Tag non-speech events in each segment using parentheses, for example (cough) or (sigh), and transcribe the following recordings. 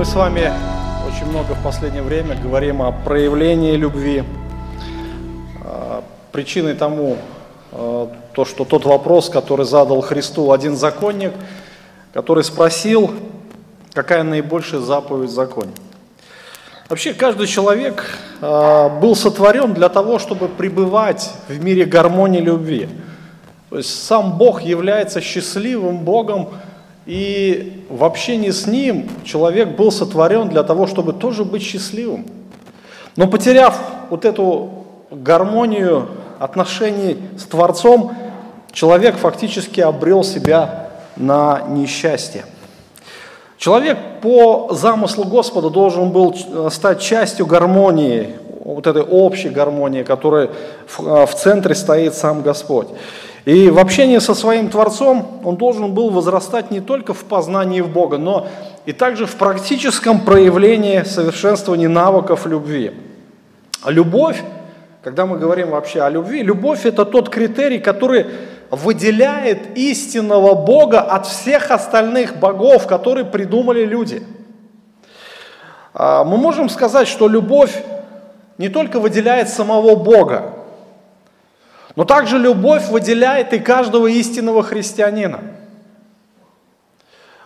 Мы с вами очень много в последнее время говорим о проявлении любви. А, причиной тому а, то, что тот вопрос, который задал Христу один законник, который спросил, какая наибольшая заповедь в законе. Вообще каждый человек а, был сотворен для того, чтобы пребывать в мире гармонии любви. То есть сам Бог является счастливым Богом, и в общении с Ним человек был сотворен для того, чтобы тоже быть счастливым. Но потеряв вот эту гармонию отношений с Творцом, человек фактически обрел себя на несчастье. Человек по замыслу Господа должен был стать частью гармонии, вот этой общей гармонии, которой в, в центре стоит сам Господь. И в общении со своим Творцом он должен был возрастать не только в познании в Бога, но и также в практическом проявлении совершенствования навыков любви. Любовь, когда мы говорим вообще о любви, любовь это тот критерий, который выделяет истинного Бога от всех остальных богов, которые придумали люди. А, мы можем сказать, что любовь не только выделяет самого Бога, но также любовь выделяет и каждого истинного христианина.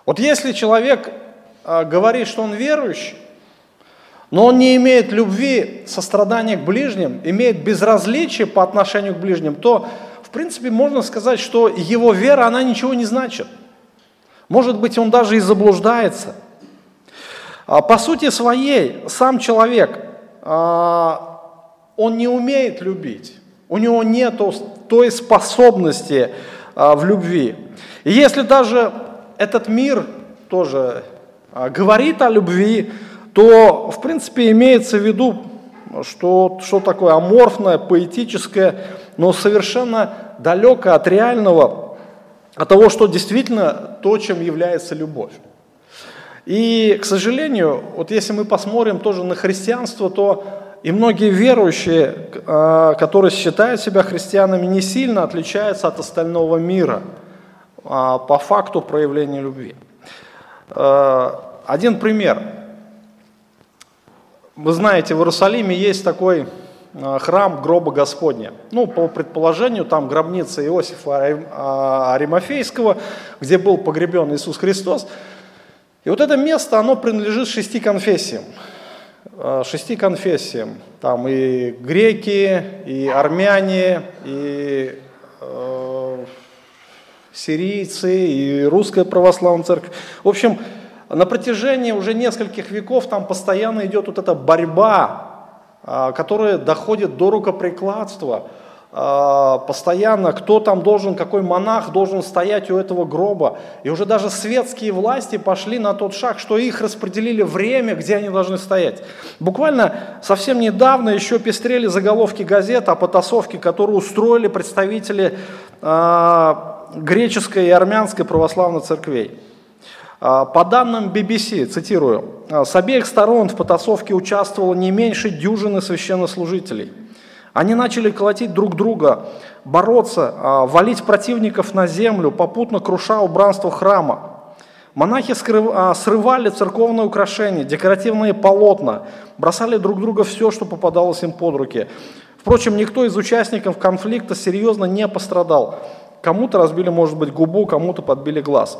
Вот если человек а, говорит, что он верующий, но он не имеет любви, сострадания к ближним, имеет безразличие по отношению к ближним, то, в принципе, можно сказать, что его вера, она ничего не значит. Может быть, он даже и заблуждается. А, по сути своей, сам человек, а, он не умеет любить. У него нет той способности а, в любви. И если даже этот мир тоже а, говорит о любви, то, в принципе, имеется в виду, что, что такое аморфное, поэтическое, но совершенно далекое от реального, от того, что действительно то, чем является любовь. И, к сожалению, вот если мы посмотрим тоже на христианство, то и многие верующие, а, которые считают себя христианами, не сильно отличаются от остального мира а, по факту проявления любви. А, один пример. Вы знаете, в Иерусалиме есть такой храм гроба Господня. Ну, по предположению, там гробница Иосифа Аримофейского, где был погребен Иисус Христос. И вот это место, оно принадлежит шести конфессиям. Э, шести конфессиям. Там и греки, и армяне, и э, сирийцы, и русская православная церковь. В общем, на протяжении уже нескольких веков там постоянно идет вот эта борьба, э, которая доходит до рукоприкладства. А, постоянно, кто там должен, какой монах должен стоять у этого гроба. И уже даже светские власти пошли на тот шаг, что их распределили время, где они должны стоять. Буквально совсем недавно еще пестрели заголовки газет о потасовке, которую устроили представители э, греческой и армянской православной церквей. Э, по данным BBC, цитирую, с обеих сторон в потасовке участвовало не меньше дюжины священнослужителей – они начали колотить друг друга, бороться, а, валить противников на землю, попутно круша убранство храма. Монахи а, срывали церковные украшения, декоративные полотна, бросали друг друга все, что попадалось им под руки. Впрочем, никто из участников конфликта серьезно не пострадал. Кому-то разбили, может быть, губу, кому-то подбили глаз.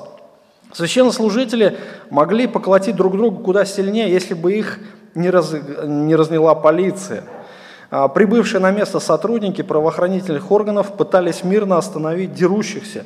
Священнослужители могли поколотить друг друга куда сильнее, если бы их не, раз, не разняла полиция – прибывшие на место сотрудники правоохранительных органов пытались мирно остановить дерущихся,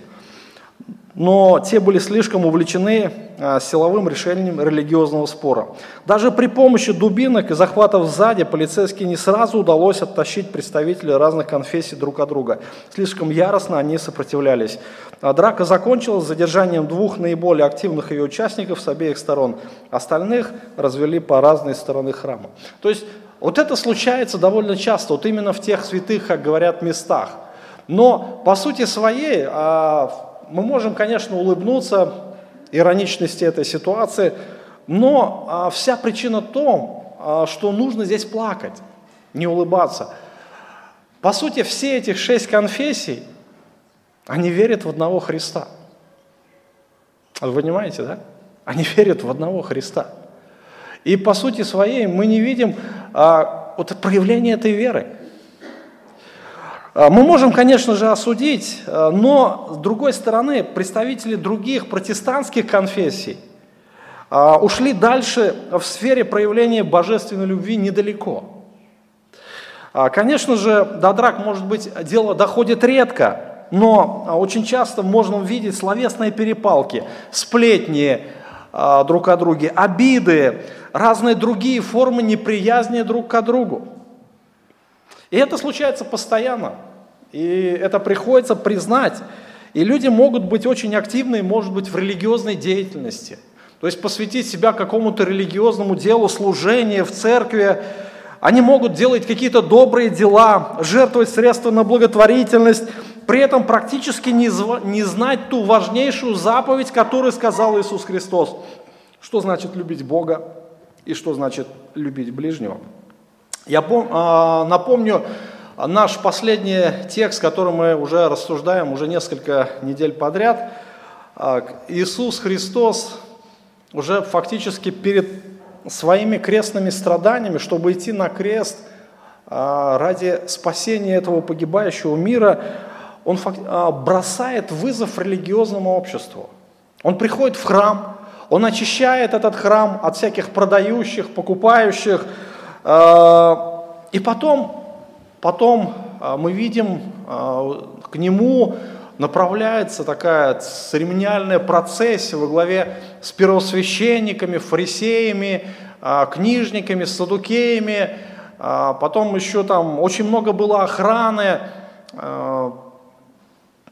но те были слишком увлечены а, силовым решением религиозного спора. Даже при помощи дубинок и захватов сзади полицейские не сразу удалось оттащить представителей разных конфессий друг от друга. Слишком яростно они сопротивлялись. А драка закончилась задержанием двух наиболее активных ее участников с обеих сторон. Остальных развели по разные стороны храма. То есть вот это случается довольно часто, вот именно в тех святых, как говорят, местах. Но по сути своей а, мы можем, конечно, улыбнуться ироничности этой ситуации, но а, вся причина в том, а, что нужно здесь плакать, не улыбаться. По сути, все этих шесть конфессий, они верят в одного Христа. Вы понимаете, да? Они верят в одного Христа. И по сути своей мы не видим а, вот проявления этой веры. А, мы можем, конечно же, осудить, а, но, с другой стороны, представители других протестантских конфессий а, ушли дальше в сфере проявления божественной любви недалеко. Конечно же, до драк, может быть, дело доходит редко, но очень часто можно увидеть словесные перепалки, сплетни друг о друге, обиды, разные другие формы неприязни друг к другу. И это случается постоянно. И это приходится признать. И люди могут быть очень активны, может быть, в религиозной деятельности. То есть посвятить себя какому-то религиозному делу, служению в церкви. Они могут делать какие-то добрые дела, жертвовать средства на благотворительность, при этом практически не, не знать ту важнейшую заповедь, которую сказал Иисус Христос. Что значит любить Бога и что значит любить ближнего. Я пом, а, напомню наш последний текст, который мы уже рассуждаем уже несколько недель подряд. А, Иисус Христос уже фактически перед своими крестными страданиями, чтобы идти на крест а, ради спасения этого погибающего мира, он бросает вызов религиозному обществу. Он приходит в храм, он очищает этот храм от всяких продающих, покупающих, и потом, потом а, мы видим, а, к нему направляется такая церемониальная процессия во главе с первосвященниками, фарисеями, а, книжниками, садукеями. Потом еще там очень много было охраны.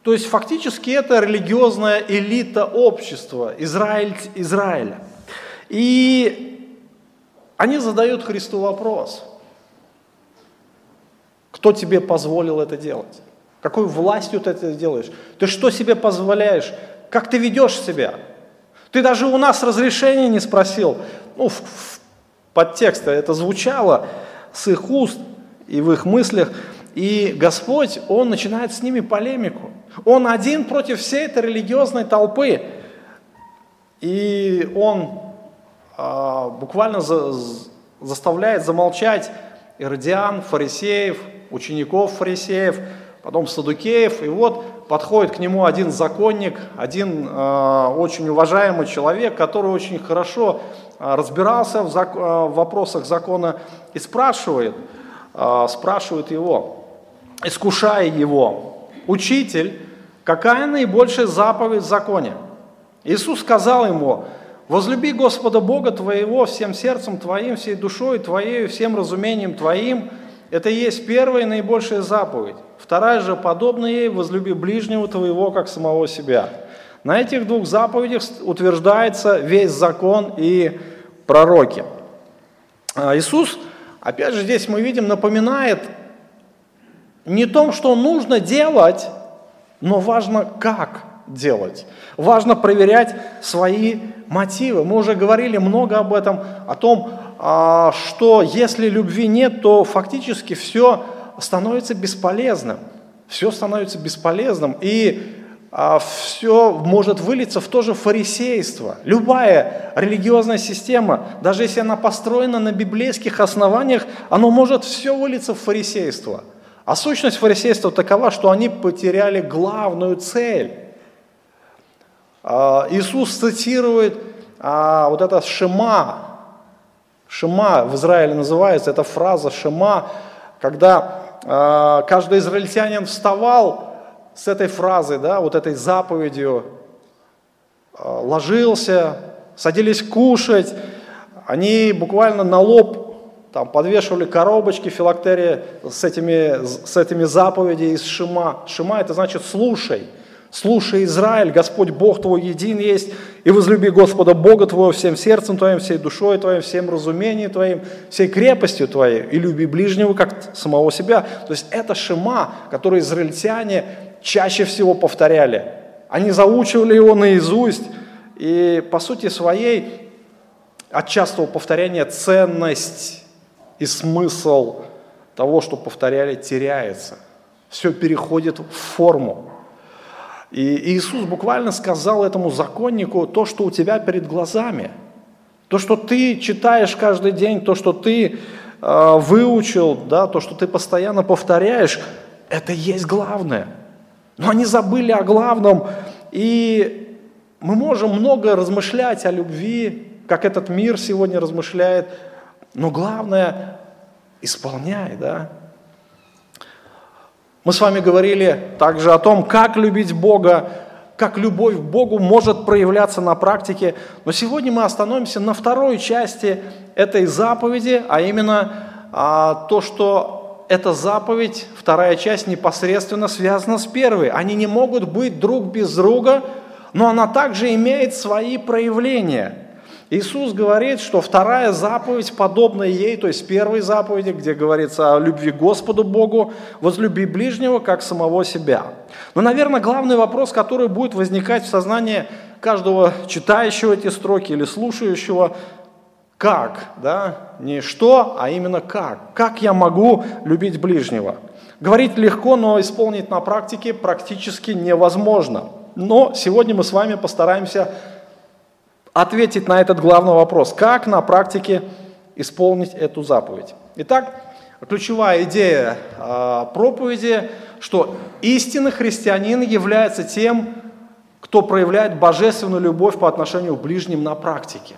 То есть фактически это религиозная элита общества Израиль, Израиля. И они задают Христу вопрос, кто тебе позволил это делать? Какой властью ты это делаешь? Ты что себе позволяешь? Как ты ведешь себя? Ты даже у нас разрешения не спросил. Ну, в, в подтексте это звучало с их уст и в их мыслях. И Господь, Он начинает с ними полемику. Он один против всей этой религиозной толпы. И Он а, буквально за, заставляет замолчать иродиан, фарисеев, учеников фарисеев, потом садукеев. И вот подходит к нему один законник, один э, очень уважаемый человек, который очень хорошо э, разбирался в, зак- э, в вопросах закона и спрашивает, э, спрашивает его, искушая его, «Учитель, какая наибольшая заповедь в законе?» Иисус сказал ему, Возлюби Господа Бога твоего всем сердцем твоим, всей душой твоей, всем разумением твоим. Это и есть первая и наибольшая заповедь. Вторая же, подобная ей, возлюби ближнего твоего, как самого себя. На этих двух заповедях утверждается весь закон и пророки. А Иисус, опять же, здесь мы видим, напоминает не том, что нужно делать, но важно, как делать. Важно проверять свои мотивы. Мы уже говорили много об этом, о том, а, что если любви нет, то фактически все становится бесполезным. Все становится бесполезным, и а, все может вылиться в то же фарисейство. Любая религиозная система, даже если она построена на библейских основаниях, она может все вылиться в фарисейство. А сущность фарисейства такова, что они потеряли главную цель а, Иисус цитирует а, вот это «шема». «Шема» в Израиле называется, это фраза «шема», когда а, каждый израильтянин вставал с этой фразой, да, вот этой заповедью, ложился, садились кушать, они буквально на лоб там подвешивали коробочки филактерии с этими, с этими заповедями из Шима. Шима это значит «слушай». Слушай, Израиль, Господь Бог твой един есть, и возлюби Господа Бога твоего всем сердцем твоим, всей душой твоим, всем разумением твоим, всей крепостью твоей, и люби ближнего, как самого себя. То есть это шема, который израильтяне чаще всего повторяли. Они заучивали его наизусть, и по сути своей от частого повторения ценность и смысл того, что повторяли, теряется. Все переходит в форму. И Иисус буквально сказал этому законнику то, что у тебя перед глазами. То, что ты читаешь каждый день, то, что ты э, выучил, да, то, что ты постоянно повторяешь, это есть главное. Но они забыли о главном, и мы можем много размышлять о любви, как этот мир сегодня размышляет, но главное – исполняй, да. Мы с вами говорили также о том, как любить Бога, как любовь к Богу может проявляться на практике. Но сегодня мы остановимся на второй части этой заповеди, а именно а, то, что эта заповедь, вторая часть, непосредственно связана с первой. Они не могут быть друг без друга, но она также имеет свои проявления – Иисус говорит, что вторая заповедь подобна ей, то есть первой заповеди, где говорится о любви Господу Богу, возлюби ближнего, как самого себя. Но, наверное, главный вопрос, который будет возникать в сознании каждого читающего эти строки или слушающего, как, да, не что, а именно как. Как я могу любить ближнего? Говорить легко, но исполнить на практике практически невозможно. Но сегодня мы с вами постараемся ответить на этот главный вопрос, как на практике исполнить эту заповедь. Итак, ключевая идея э, проповеди, что истинный христианин является тем, кто проявляет божественную любовь по отношению к ближним на практике.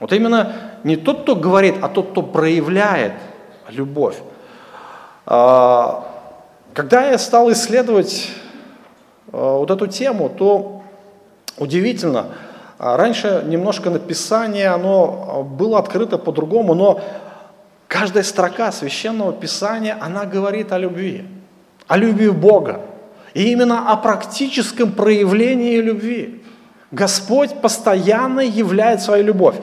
Вот именно не тот, кто говорит, а тот, кто проявляет любовь. Когда я стал исследовать вот эту тему, то удивительно – а раньше немножко написание, оно а, было открыто по-другому, но каждая строка священного писания, она говорит о любви, о любви Бога. И именно о практическом проявлении любви. Господь постоянно являет свою любовь.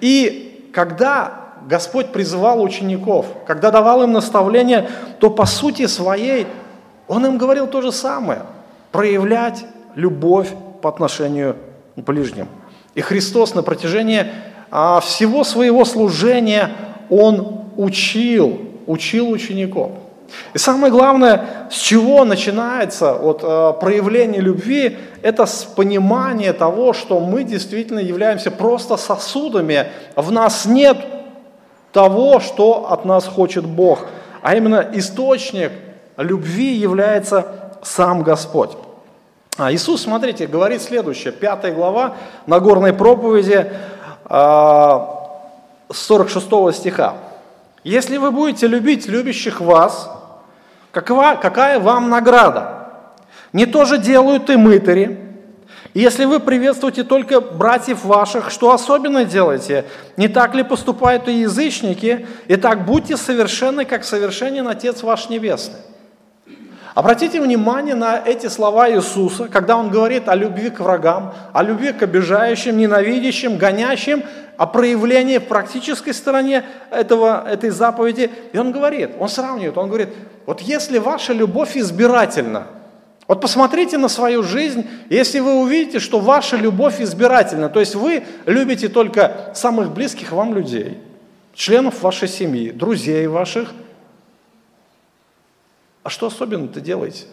И когда Господь призывал учеников, когда давал им наставления, то по сути своей Он им говорил то же самое. Проявлять любовь по отношению к ближним. И Христос на протяжении а, всего своего служения, Он учил, учил учеников. И самое главное, с чего начинается вот, э, проявление любви, это с понимания того, что мы действительно являемся просто сосудами. В нас нет того, что от нас хочет Бог. А именно источник любви является сам Господь. А Иисус, смотрите, говорит следующее, пятая глава Нагорной проповеди, 46 а, стиха. «Если вы будете любить любящих вас, какова, какая вам награда? Не то же делают и мытари. Если вы приветствуете только братьев ваших, что особенно делаете? Не так ли поступают и язычники? Итак, будьте совершенны, как совершенен Отец ваш Небесный». Обратите внимание на эти слова Иисуса, когда Он говорит о любви к врагам, о любви к обижающим, ненавидящим, гонящим, о проявлении в практической стороне этого, этой заповеди. И Он говорит, Он сравнивает, Он говорит, вот если ваша любовь избирательна, вот посмотрите на свою жизнь, если вы увидите, что ваша любовь избирательна, то есть вы любите только самых близких вам людей, членов вашей семьи, друзей ваших – а что особенно ты делаете?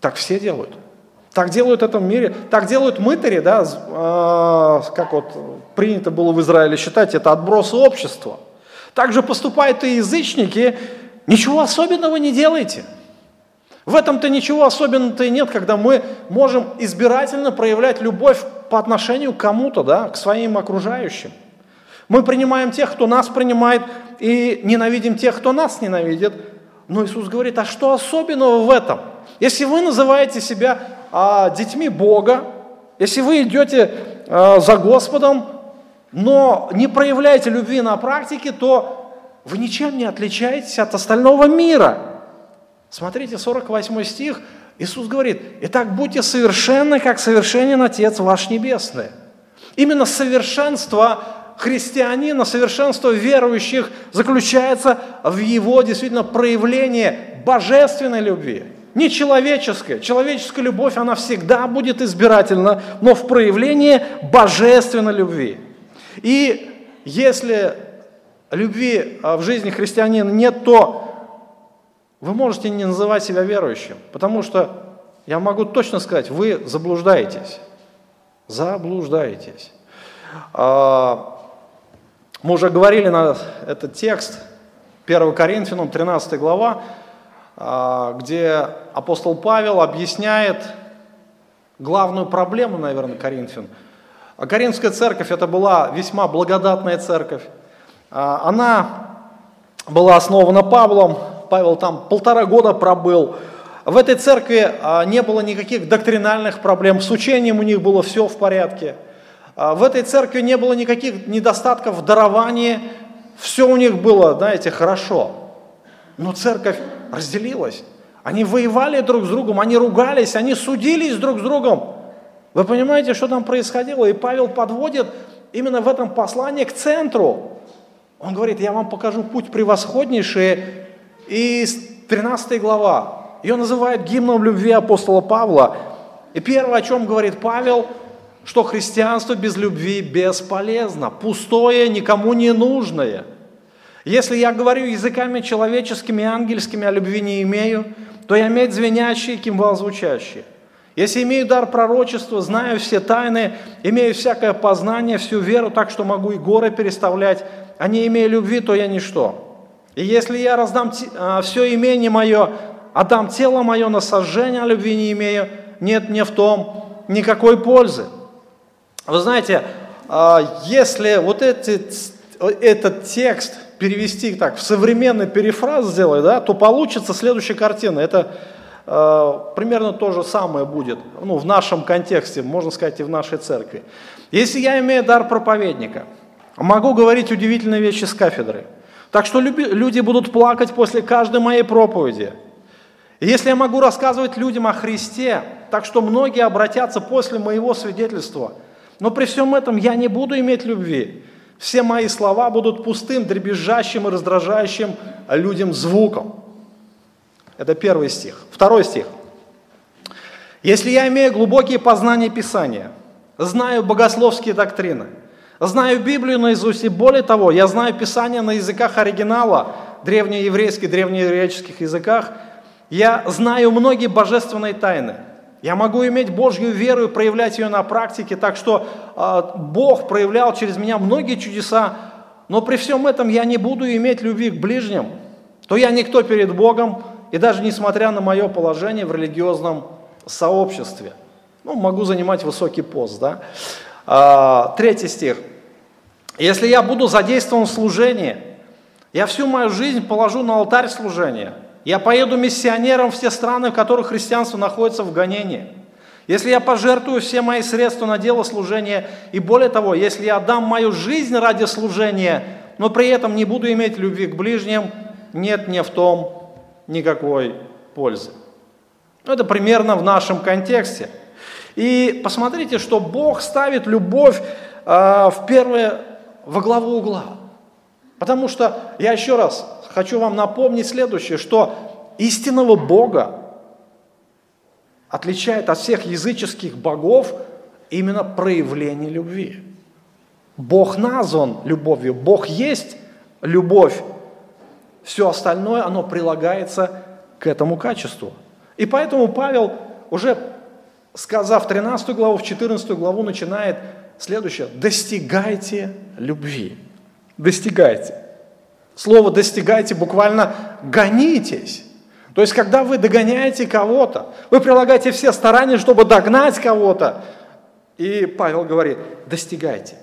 Так все делают. Так делают в этом мире. Так делают мытари, да, э, как вот принято было в Израиле считать, это отбросы общества. Так же поступают и язычники. Ничего особенного не делайте. В этом-то ничего особенного-то и нет, когда мы можем избирательно проявлять любовь по отношению к кому-то, да, к своим окружающим. Мы принимаем тех, кто нас принимает, и ненавидим тех, кто нас ненавидит. Но Иисус говорит, а что особенного в этом? Если вы называете себя а, детьми Бога, если вы идете а, за Господом, но не проявляете любви на практике, то вы ничем не отличаетесь от остального мира. Смотрите, 48 стих, Иисус говорит, «Итак, будьте совершенны, как совершенен Отец ваш Небесный». Именно совершенство христианина, совершенство верующих заключается в его действительно проявлении божественной любви. Не человеческая. Человеческая любовь, она всегда будет избирательна, но в проявлении божественной любви. И если любви а, в жизни христианина нет, то вы можете не называть себя верующим, потому что я могу точно сказать, вы заблуждаетесь. Заблуждаетесь. Мы уже говорили на этот текст, 1 Коринфянам, 13 глава, а, где апостол Павел объясняет главную проблему, наверное, Коринфян. А Коринфская церковь это была весьма благодатная церковь. А, она была основана Павлом, Павел там полтора года пробыл. В этой церкви не было никаких доктринальных проблем, с учением у них было все в порядке. В этой церкви не было никаких недостатков в даровании, все у них было, знаете, хорошо. Но церковь разделилась. Они воевали друг с другом, они ругались, они судились друг с другом. Вы понимаете, что там происходило? И Павел подводит именно в этом послании к центру. Он говорит, я вам покажу путь превосходнейший. И 13 глава, ее называют гимном любви апостола Павла. И первое, о чем говорит Павел, что христианство без любви бесполезно, пустое, никому не нужное – если я говорю языками человеческими и ангельскими, а любви не имею, то я медь звенящий, кимвал звучащий. Если имею дар пророчества, знаю все тайны, имею всякое познание, всю веру, так что могу и горы переставлять, а не имея любви, то я ничто. И если я раздам а, все имение мое, отдам тело мое на сожжение, а любви не имею, нет мне в том никакой пользы. Вы знаете, а, если вот эти, этот текст – перевести так, в современный перефраз сделать, да, то получится следующая картина. Это э, примерно то же самое будет ну, в нашем контексте, можно сказать, и в нашей церкви. Если я имею дар проповедника, могу говорить удивительные вещи с кафедры, так что люди будут плакать после каждой моей проповеди. если я могу рассказывать людям о Христе, так что многие обратятся после моего свидетельства, но при всем этом я не буду иметь любви, все мои слова будут пустым, дребезжащим и раздражающим людям звуком. Это первый стих. Второй стих. Если я имею глубокие познания Писания, знаю богословские доктрины, знаю Библию наизусть, и более того, я знаю Писание на языках оригинала, древнееврейских, древнегреческих языках, я знаю многие божественные тайны – я могу иметь Божью веру и проявлять ее на практике, так что э, Бог проявлял через меня многие чудеса, но при всем этом я не буду иметь любви к ближним, то я никто перед Богом, и даже несмотря на мое положение в религиозном сообществе. Ну, могу занимать высокий пост, да. А, третий стих. Если я буду задействован в служении, я всю мою жизнь положу на алтарь служения – я поеду миссионером в те страны, в которых христианство находится в гонении. Если я пожертвую все мои средства на дело служения, и более того, если я отдам мою жизнь ради служения, но при этом не буду иметь любви к ближним, нет мне в том никакой пользы. Ну, это примерно в нашем контексте. И посмотрите, что Бог ставит любовь э, в первое, во главу угла. Потому что, я еще раз хочу вам напомнить следующее, что истинного Бога отличает от всех языческих богов именно проявление любви. Бог назван любовью, Бог есть любовь. Все остальное, оно прилагается к этому качеству. И поэтому Павел, уже сказав 13 главу, в 14 главу начинает следующее. Достигайте любви. Достигайте. Слово «достигайте» буквально «гонитесь». То есть, когда вы догоняете кого-то, вы прилагаете все старания, чтобы догнать кого-то. И Павел говорит, достигайте.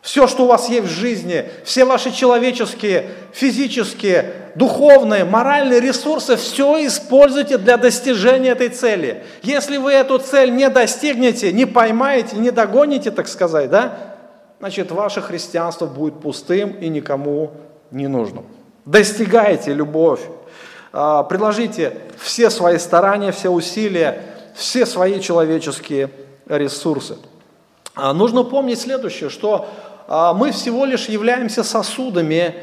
Все, что у вас есть в жизни, все ваши человеческие, физические, духовные, моральные ресурсы, все используйте для достижения этой цели. Если вы эту цель не достигнете, не поймаете, не догоните, так сказать, да, значит, ваше христианство будет пустым и никому ненужным. Достигайте любовь, а, приложите все свои старания, все усилия, все свои человеческие ресурсы. А, нужно помнить следующее, что а, мы всего лишь являемся сосудами,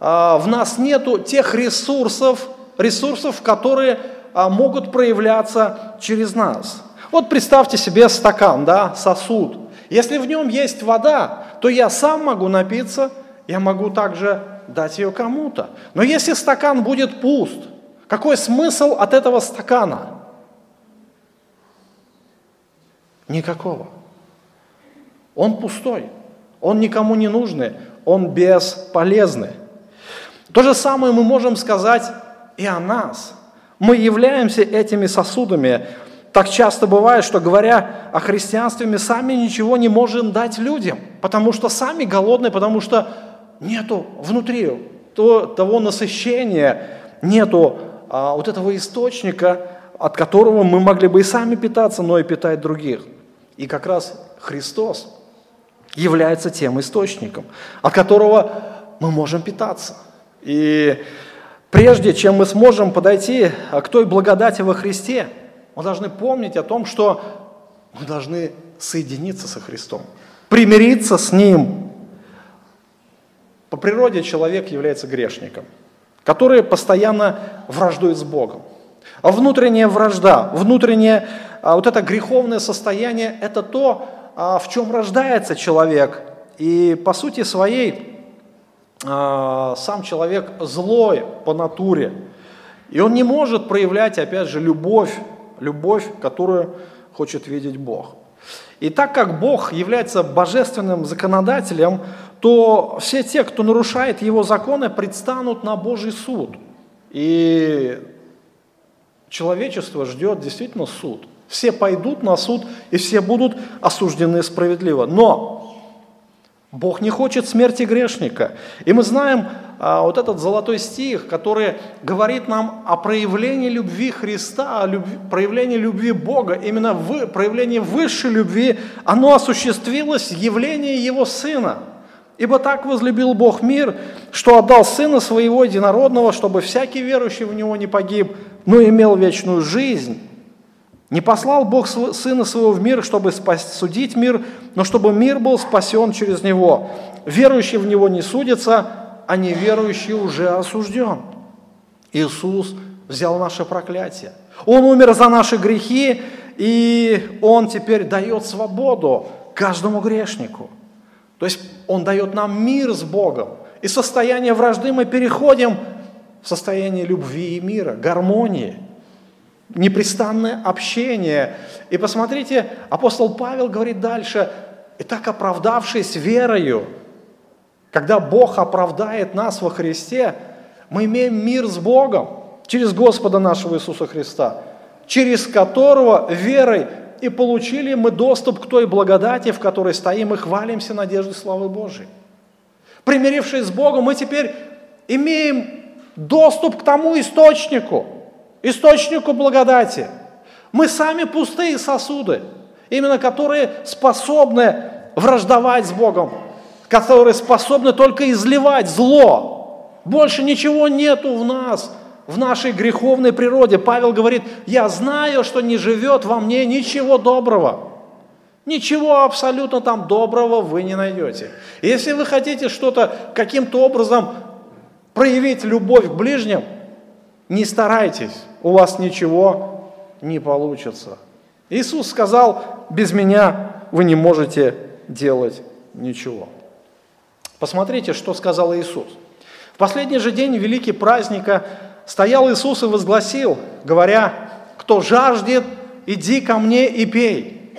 в нас нету тех ресурсов, ресурсов, которые могут проявляться через нас. Вот представьте себе стакан, да, сосуд. Если в нем есть вода, то я сам могу напиться, я могу также дать ее кому-то. Но если стакан будет пуст, какой смысл от этого стакана? Никакого. Он пустой. Он никому не нужный, он бесполезный. То же самое мы можем сказать и о нас. Мы являемся этими сосудами. Так часто бывает, что говоря о христианстве, мы сами ничего не можем дать людям, потому что сами голодные, потому что нету внутри то, того насыщения, нету а, вот этого источника, от которого мы могли бы и сами питаться, но и питать других. И как раз Христос является тем источником, от которого мы можем питаться. И прежде чем мы сможем подойти к той благодати во Христе, мы должны помнить о том, что мы должны соединиться со Христом, примириться с Ним. По природе человек является грешником, который постоянно враждует с Богом. А внутренняя вражда, внутреннее а, вот это греховное состояние – это то, а, в чем рождается человек. И по сути своей а, сам человек злой по натуре. И он не может проявлять, опять же, любовь, любовь, которую хочет видеть Бог. И так как Бог является божественным законодателем, то все те, кто нарушает Его законы, предстанут на Божий суд. И человечество ждет действительно суд. Все пойдут на суд, и все будут осуждены справедливо. Но Бог не хочет смерти грешника. И мы знаем а, вот этот золотой стих, который говорит нам о проявлении любви Христа, о любви, проявлении любви Бога. Именно в проявлении высшей любви оно осуществилось в явлении Его Сына. Ибо так возлюбил Бог мир, что отдал Сына Своего Единородного, чтобы всякий верующий в Него не погиб, но имел вечную жизнь. Не послал Бог Сына Своего в мир, чтобы судить мир, но чтобы мир был спасен через Него. Верующий в Него не судится, а неверующий уже осужден. Иисус взял наше проклятие. Он умер за наши грехи, и Он теперь дает свободу каждому грешнику. То есть Он дает нам мир с Богом. И состояние вражды мы переходим в состояние любви и мира, гармонии – непрестанное общение. И посмотрите, апостол Павел говорит дальше, и так оправдавшись верою, когда Бог оправдает нас во Христе, мы имеем мир с Богом через Господа нашего Иисуса Христа, через которого верой и получили мы доступ к той благодати, в которой стоим и хвалимся надеждой славы Божией. Примирившись с Богом, мы теперь имеем доступ к тому источнику – источнику благодати. Мы сами пустые сосуды, именно которые способны враждовать с Богом, которые способны только изливать зло. Больше ничего нету в нас, в нашей греховной природе. Павел говорит, я знаю, что не живет во мне ничего доброго. Ничего абсолютно там доброго вы не найдете. Если вы хотите что-то каким-то образом проявить любовь к ближним, не старайтесь, у вас ничего не получится. Иисус сказал, без меня вы не можете делать ничего. Посмотрите, что сказал Иисус. В последний же день великий праздника стоял Иисус и возгласил, говоря, кто жаждет, иди ко мне и пей.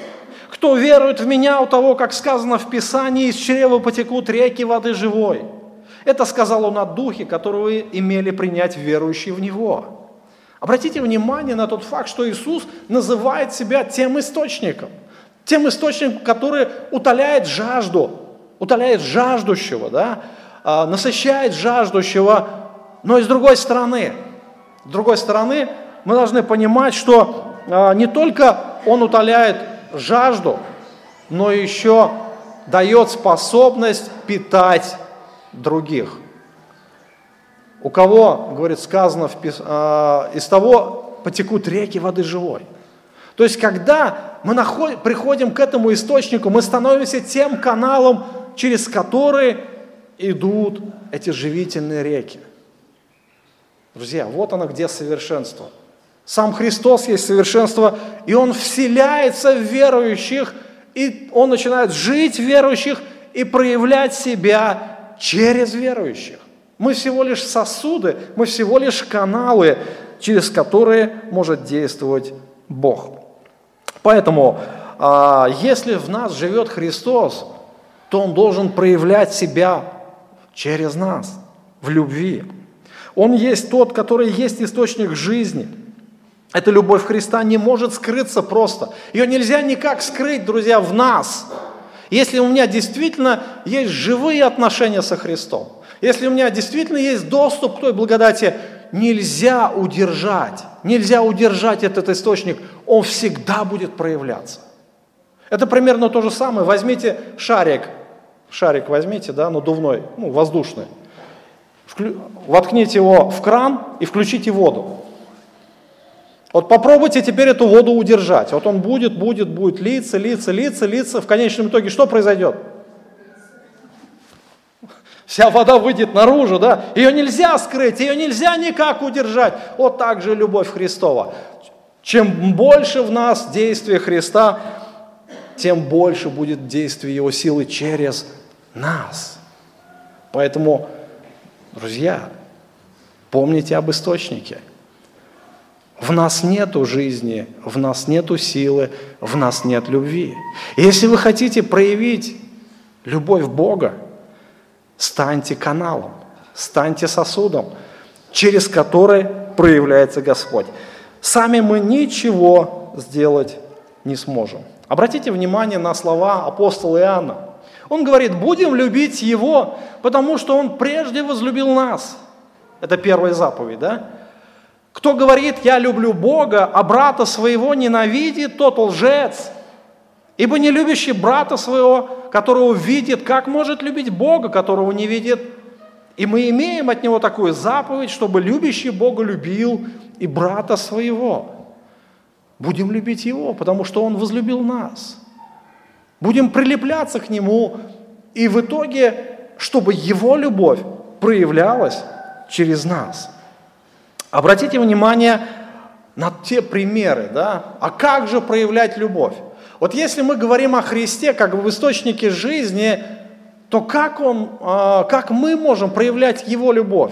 Кто верует в меня, у того, как сказано в Писании, из чрева потекут реки воды живой. Это сказал он о духе, которого имели принять верующие в него. Обратите внимание на тот факт, что Иисус называет себя тем источником, тем источником, который утоляет жажду, утоляет жаждущего, да, а, насыщает жаждущего, но и с другой стороны, с другой стороны, мы должны понимать, что а, не только Он утоляет жажду, но еще дает способность питать других. У кого, говорит, сказано, э, из того потекут реки воды живой. То есть, когда мы приходим к этому источнику, мы становимся тем каналом, через который идут эти живительные реки. Друзья, вот оно где совершенство. Сам Христос есть совершенство, и Он вселяется в верующих, и Он начинает жить в верующих и проявлять себя через верующих. Мы всего лишь сосуды, мы всего лишь каналы, через которые может действовать Бог. Поэтому, а, если в нас живет Христос, то Он должен проявлять себя через нас, в любви. Он есть тот, который есть источник жизни. Эта любовь Христа не может скрыться просто. Ее нельзя никак скрыть, друзья, в нас. Если у меня действительно есть живые отношения со Христом, если у меня действительно есть доступ к той благодати, нельзя удержать, нельзя удержать этот источник, он всегда будет проявляться. Это примерно то же самое. Возьмите шарик, шарик возьмите, да, надувной, ну, воздушный, воткните его в кран и включите воду. Вот попробуйте теперь эту воду удержать. Вот он будет, будет, будет литься, литься, литься, литься. В конечном итоге что произойдет? Вся вода выйдет наружу, да? Ее нельзя скрыть, ее нельзя никак удержать. Вот так же любовь Христова. Чем больше в нас действия Христа, тем больше будет действие Его силы через нас. Поэтому, друзья, помните об источнике. В нас нету жизни, в нас нету силы, в нас нет любви. Если вы хотите проявить любовь Бога, станьте каналом, станьте сосудом, через который проявляется Господь. Сами мы ничего сделать не сможем. Обратите внимание на слова апостола Иоанна. Он говорит, будем любить Его, потому что Он прежде возлюбил нас. Это первая заповедь, да? Кто говорит, я люблю Бога, а брата своего ненавидит, тот лжец. Ибо не любящий брата своего, которого видит, как может любить Бога, которого не видит? И мы имеем от него такую заповедь, чтобы любящий Бога любил и брата своего. Будем любить Его, потому что Он возлюбил нас. Будем прилепляться к Нему, и в итоге, чтобы Его любовь проявлялась через нас. Обратите внимание на те примеры, да? А как же проявлять любовь? Вот если мы говорим о Христе как в источнике жизни, то как, он, а, как мы можем проявлять Его любовь?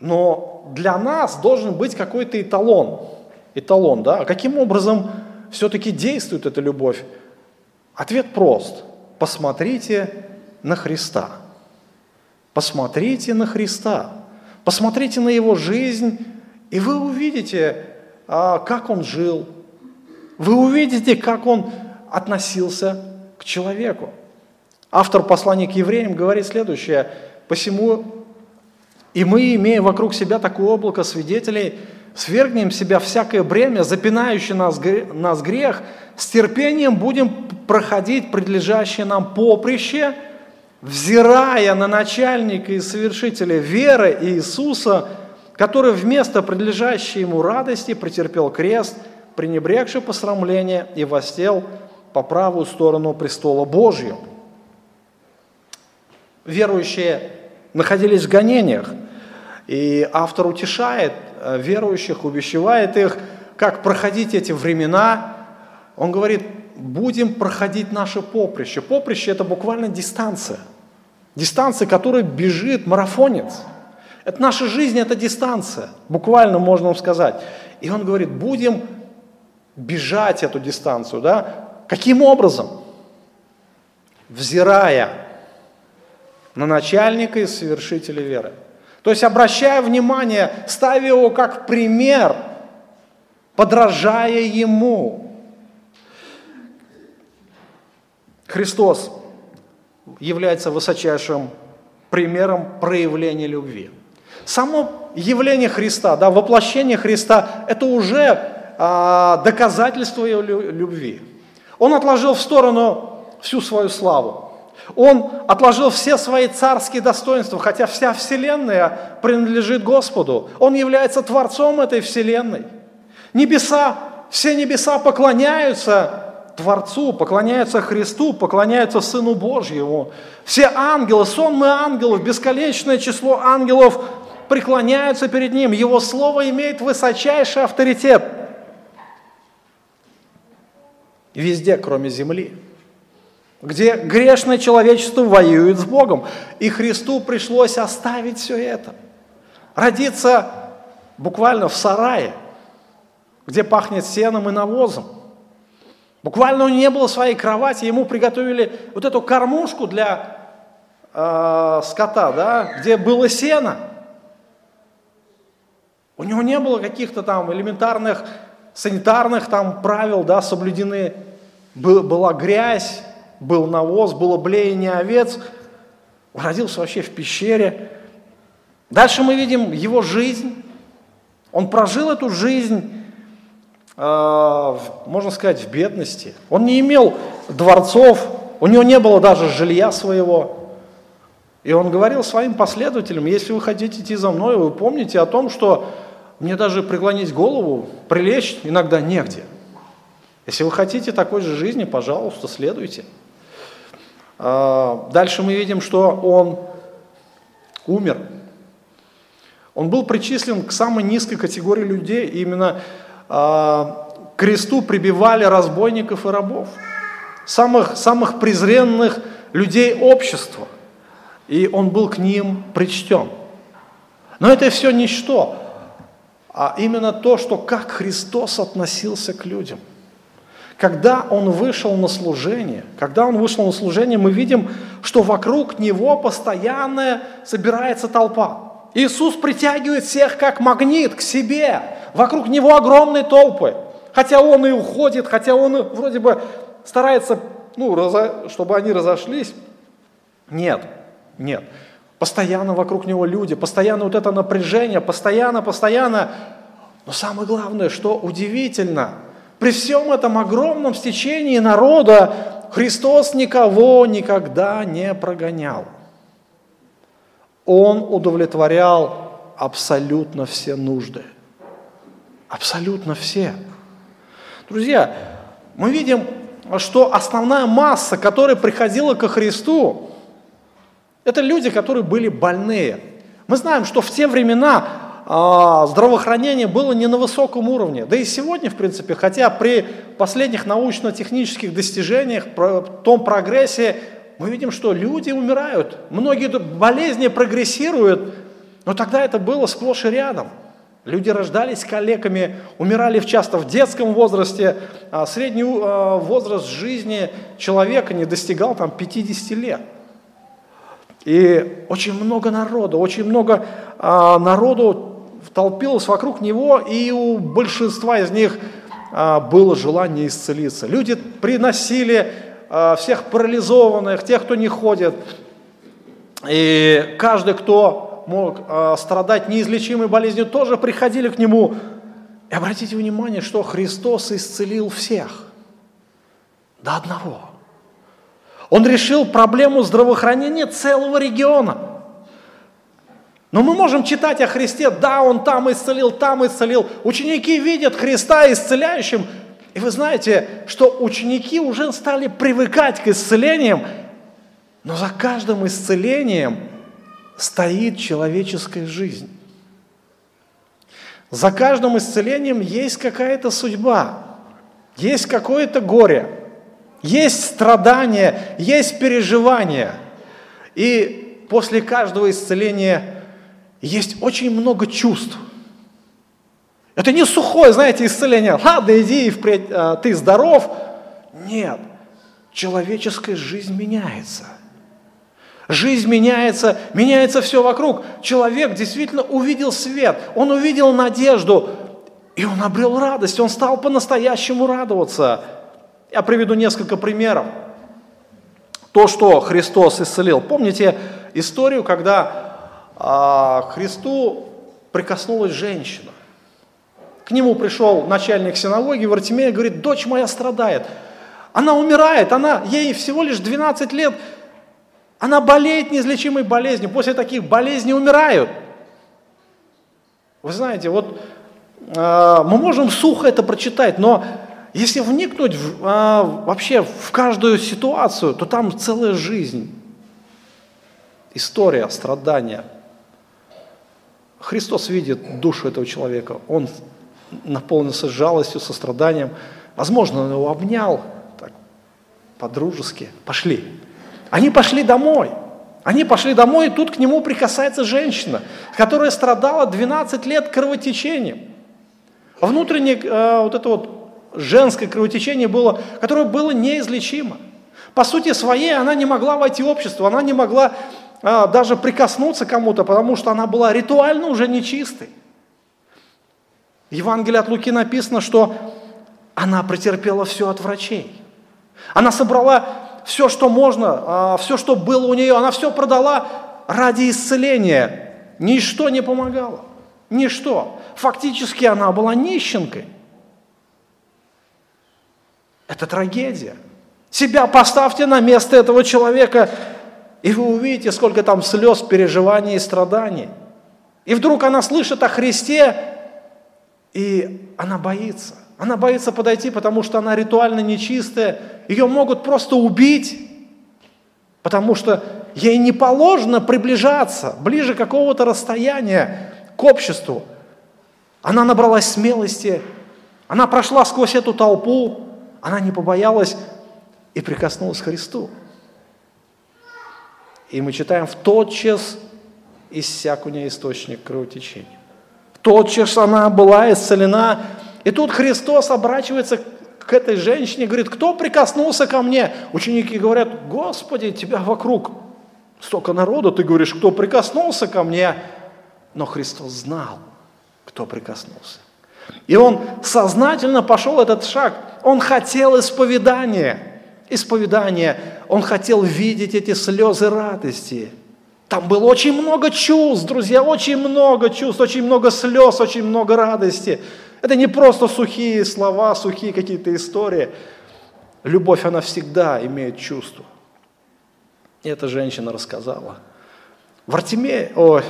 Но для нас должен быть какой-то эталон. Эталон, да? А каким образом все-таки действует эта любовь? Ответ прост. Посмотрите на Христа. Посмотрите на Христа. Посмотрите на Его жизнь, и вы увидите, а, как Он жил, вы увидите, как он относился к человеку. Автор послания к евреям говорит следующее. «Посему и мы, имея вокруг себя такое облако свидетелей, свергнем себя всякое бремя, запинающее нас, нас грех, с терпением будем проходить предлежащее нам поприще, взирая на начальника и совершителя веры Иисуса, который вместо предлежащей ему радости претерпел крест – пренебрегший посрамление и востел по правую сторону престола Божью. Верующие находились в гонениях, и автор утешает верующих, увещевает их, как проходить эти времена. Он говорит, будем проходить наше поприще. Поприще – это буквально дистанция. Дистанция, которой бежит марафонец. Это наша жизнь, это дистанция, буквально можно сказать. И он говорит, будем бежать эту дистанцию, да? Каким образом? Взирая на начальника и совершителя веры. То есть обращая внимание, ставя его как пример, подражая ему. Христос является высочайшим примером проявления любви. Само явление Христа, да, воплощение Христа, это уже а, доказательство его любви. Он отложил в сторону всю свою славу. Он отложил все свои царские достоинства, хотя вся вселенная принадлежит Господу. Он является творцом этой вселенной. Небеса, все небеса поклоняются Творцу, поклоняются Христу, поклоняются Сыну Божьему. Все ангелы, сонмы ангелов, бесконечное число ангелов преклоняются перед Ним. Его Слово имеет высочайший авторитет везде, кроме земли, где грешное человечество воюет с Богом. И Христу пришлось оставить все это, родиться буквально в сарае, где пахнет сеном и навозом, Буквально у него не было своей кровати, ему приготовили вот эту кормушку для э, скота, да, где было сено. У него не было каких-то там элементарных санитарных там правил, да, соблюдены. Был, была грязь, был навоз, было блеяние овец. Родился вообще в пещере. Дальше мы видим его жизнь. Он прожил эту жизнь а, можно сказать, в бедности. Он не имел дворцов, у него не было даже жилья своего. И он говорил своим последователям, если вы хотите идти за мной, вы помните о том, что мне даже преклонить голову, прилечь иногда негде. Если вы хотите такой же жизни, пожалуйста, следуйте. А, дальше мы видим, что он умер. Он был причислен к самой низкой категории людей, и именно а, к кресту прибивали разбойников и рабов, самых, самых презренных людей общества. И он был к ним причтен. Но это все ничто, а именно то, что как Христос относился к людям. Когда он вышел на служение, когда он вышел на служение, мы видим, что вокруг него постоянно собирается толпа. Иисус притягивает всех как магнит к себе. Вокруг него огромные толпы. Хотя он и уходит, хотя он вроде бы старается, ну, чтобы они разошлись. Нет, нет. Постоянно вокруг него люди, постоянно вот это напряжение, постоянно, постоянно. Но самое главное, что удивительно, при всем этом огромном стечении народа Христос никого никогда не прогонял. Он удовлетворял абсолютно все нужды. Абсолютно все. Друзья, мы видим, что основная масса, которая приходила ко Христу, это люди, которые были больные. Мы знаем, что в те времена здравоохранение было не на высоком уровне. Да и сегодня, в принципе, хотя при последних научно-технических достижениях, том прогрессе, мы видим, что люди умирают, многие болезни прогрессируют, но тогда это было сплошь и рядом. Люди рождались калеками, умирали часто в детском возрасте, а средний а, возраст жизни человека не достигал там 50 лет. И очень много народу, очень много а, народу толпилось вокруг него, и у большинства из них а, было желание исцелиться. Люди приносили а, всех парализованных, тех, кто не ходит. И каждый, кто мог а, страдать неизлечимой болезнью, тоже приходили к нему. И обратите внимание, что Христос исцелил всех до одного. Он решил проблему здравоохранения целого региона. Но мы можем читать о Христе, да, Он там исцелил, там исцелил. Ученики видят Христа исцеляющим, и вы знаете, что ученики уже стали привыкать к исцелениям, но за каждым исцелением стоит человеческая жизнь. За каждым исцелением есть какая-то судьба, есть какое-то горе, есть страдания, есть переживания. И после каждого исцеления есть очень много чувств. Это не сухое, знаете, исцеление. Ладно, иди, впредь, а, ты здоров. Нет, человеческая жизнь меняется. Жизнь меняется, меняется все вокруг. Человек действительно увидел свет, он увидел надежду, и он обрел радость, он стал по-настоящему радоваться. Я приведу несколько примеров. То, что Христос исцелил. Помните историю, когда а, Христу прикоснулась женщина? К нему пришел начальник синагоги Вартимея говорит, дочь моя страдает. Она умирает, она, ей всего лишь 12 лет, она болеет неизлечимой болезнью. После таких болезней умирают. Вы знаете, вот э, мы можем сухо это прочитать, но если вникнуть в, э, вообще в каждую ситуацию, то там целая жизнь, история, страдания. Христос видит душу этого человека, Он наполнился жалостью, состраданием. Возможно, он его обнял так, по-дружески. Пошли. Они пошли домой. Они пошли домой, и тут к нему прикасается женщина, которая страдала 12 лет кровотечением. Внутренняя э, вот эта вот женское кровотечение было, которое было неизлечимо. По сути своей она не могла войти в общество, она не могла даже прикоснуться кому-то, потому что она была ритуально уже нечистой. В Евангелии от Луки написано, что она претерпела все от врачей. Она собрала все, что можно, а, все, что было у нее, она все продала ради исцеления. Ничто не помогало. Ничто. Фактически она была нищенкой. Это трагедия. Себя поставьте на место этого человека, и вы увидите, сколько там слез, переживаний и страданий. И вдруг она слышит о Христе, и она боится. Она боится подойти, потому что она ритуально нечистая. Ее могут просто убить, потому что ей не положено приближаться ближе какого-то расстояния к обществу. Она набралась смелости, она прошла сквозь эту толпу, она не побоялась и прикоснулась к Христу. И мы читаем, в тот час иссяк у нее источник кровотечения. В тот час она была исцелена. И тут Христос оборачивается к этой женщине говорит, кто прикоснулся ко мне? Ученики говорят, Господи, тебя вокруг столько народу, ты говоришь, кто прикоснулся ко мне? Но Христос знал, кто прикоснулся. И он сознательно пошел этот шаг. Он хотел исповедания исповедания, он хотел видеть эти слезы радости. Там было очень много чувств, друзья, очень много чувств, очень много слез, очень много радости. Это не просто сухие слова, сухие какие-то истории. Любовь, она всегда имеет чувство. И эта женщина рассказала. В Артеме, о,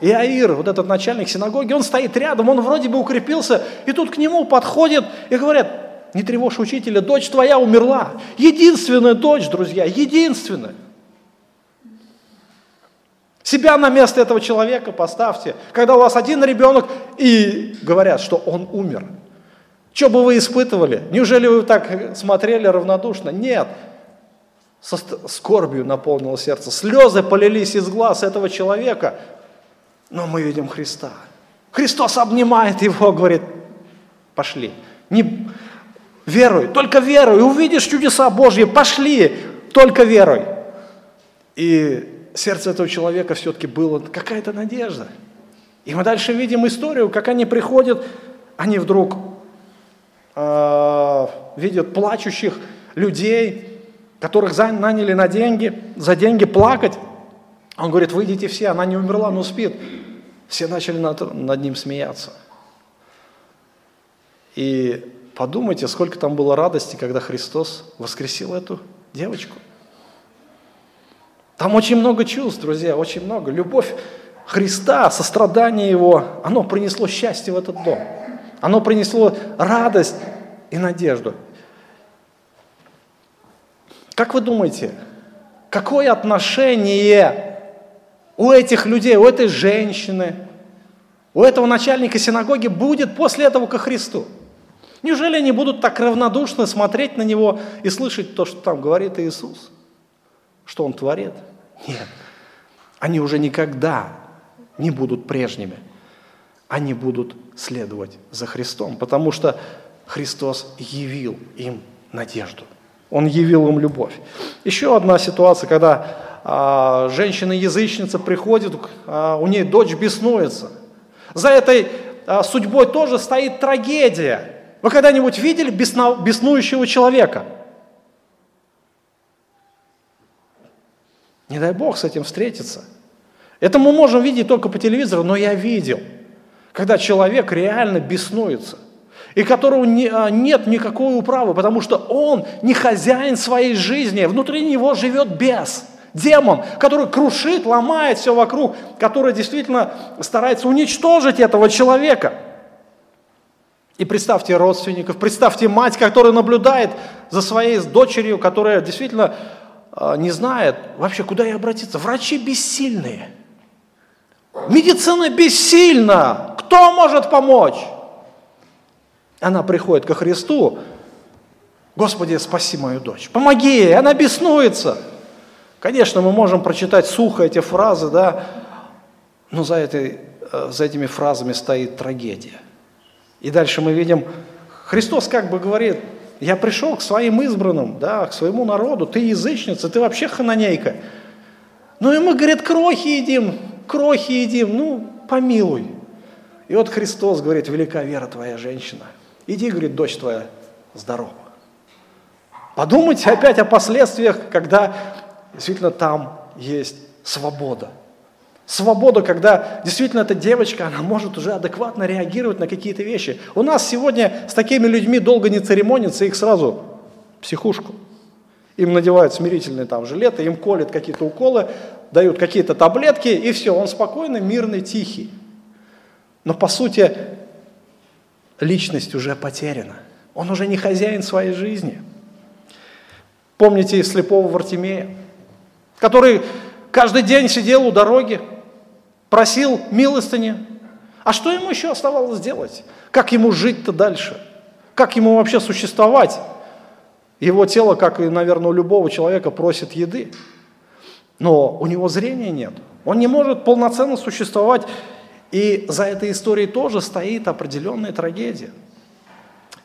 Иаир, вот этот начальник синагоги, он стоит рядом, он вроде бы укрепился, и тут к нему подходят и говорят, не тревожь учителя, дочь твоя умерла. Единственная дочь, друзья, единственная. Себя на место этого человека поставьте, когда у вас один ребенок и говорят, что он умер. Что бы вы испытывали? Неужели вы так смотрели равнодушно? Нет. Со скорбью наполнило сердце. Слезы полились из глаз этого человека. Но мы видим Христа. Христос обнимает его, говорит, пошли. Не, Веруй, только веруй, увидишь чудеса Божьи, пошли, только веруй. И сердце этого человека все-таки было какая-то надежда. И мы дальше видим историю, как они приходят, они вдруг э, видят плачущих людей, которых наняли на деньги, за деньги плакать. Он говорит, выйдите все, она не умерла, но спит. Все начали над, над ним смеяться. И Подумайте, сколько там было радости, когда Христос воскресил эту девочку. Там очень много чувств, друзья, очень много. Любовь Христа, сострадание Его, оно принесло счастье в этот дом. Оно принесло радость и надежду. Как вы думаете, какое отношение у этих людей, у этой женщины, у этого начальника синагоги будет после этого ко Христу? Неужели они будут так равнодушно смотреть на Него и слышать то, что там говорит Иисус? Что Он творит? Нет. Они уже никогда не будут прежними. Они будут следовать за Христом, потому что Христос явил им надежду. Он явил им любовь. Еще одна ситуация, когда а, женщина-язычница приходит, а, у нее дочь беснуется. За этой а, судьбой тоже стоит трагедия. Вы когда-нибудь видели бесно, беснующего человека? Не дай Бог с этим встретиться. Это мы можем видеть только по телевизору, но я видел, когда человек реально беснуется, и которого не, а, нет никакой управы, потому что он не хозяин своей жизни, внутри него живет бес, демон, который крушит, ломает все вокруг, который действительно старается уничтожить этого человека – и представьте родственников, представьте мать, которая наблюдает за своей дочерью, которая действительно э, не знает вообще, куда ей обратиться. Врачи бессильные. Медицина бессильна. Кто может помочь? Она приходит ко Христу. Господи, спаси мою дочь. Помоги ей, она беснуется. Конечно, мы можем прочитать сухо эти фразы, да, но за, этой, э, за этими фразами стоит трагедия. И дальше мы видим, Христос как бы говорит, я пришел к своим избранным, да, к своему народу, ты язычница, ты вообще хананейка. Ну и мы, говорит, крохи едим, крохи едим, ну помилуй. И вот Христос говорит, велика вера твоя женщина. Иди, говорит, дочь твоя здорова. Подумайте опять о последствиях, когда действительно там есть свобода. Свобода, когда действительно эта девочка, она может уже адекватно реагировать на какие-то вещи. У нас сегодня с такими людьми долго не церемонится, их сразу психушку. Им надевают смирительные там жилеты, им колят какие-то уколы, дают какие-то таблетки, и все, он спокойный, мирный, тихий. Но по сути личность уже потеряна. Он уже не хозяин своей жизни. Помните слепого Вартимея, который каждый день сидел у дороги, просил милостыни. А что ему еще оставалось делать? Как ему жить-то дальше? Как ему вообще существовать? Его тело, как и, наверное, у любого человека, просит еды. Но у него зрения нет. Он не может полноценно существовать. И за этой историей тоже стоит определенная трагедия.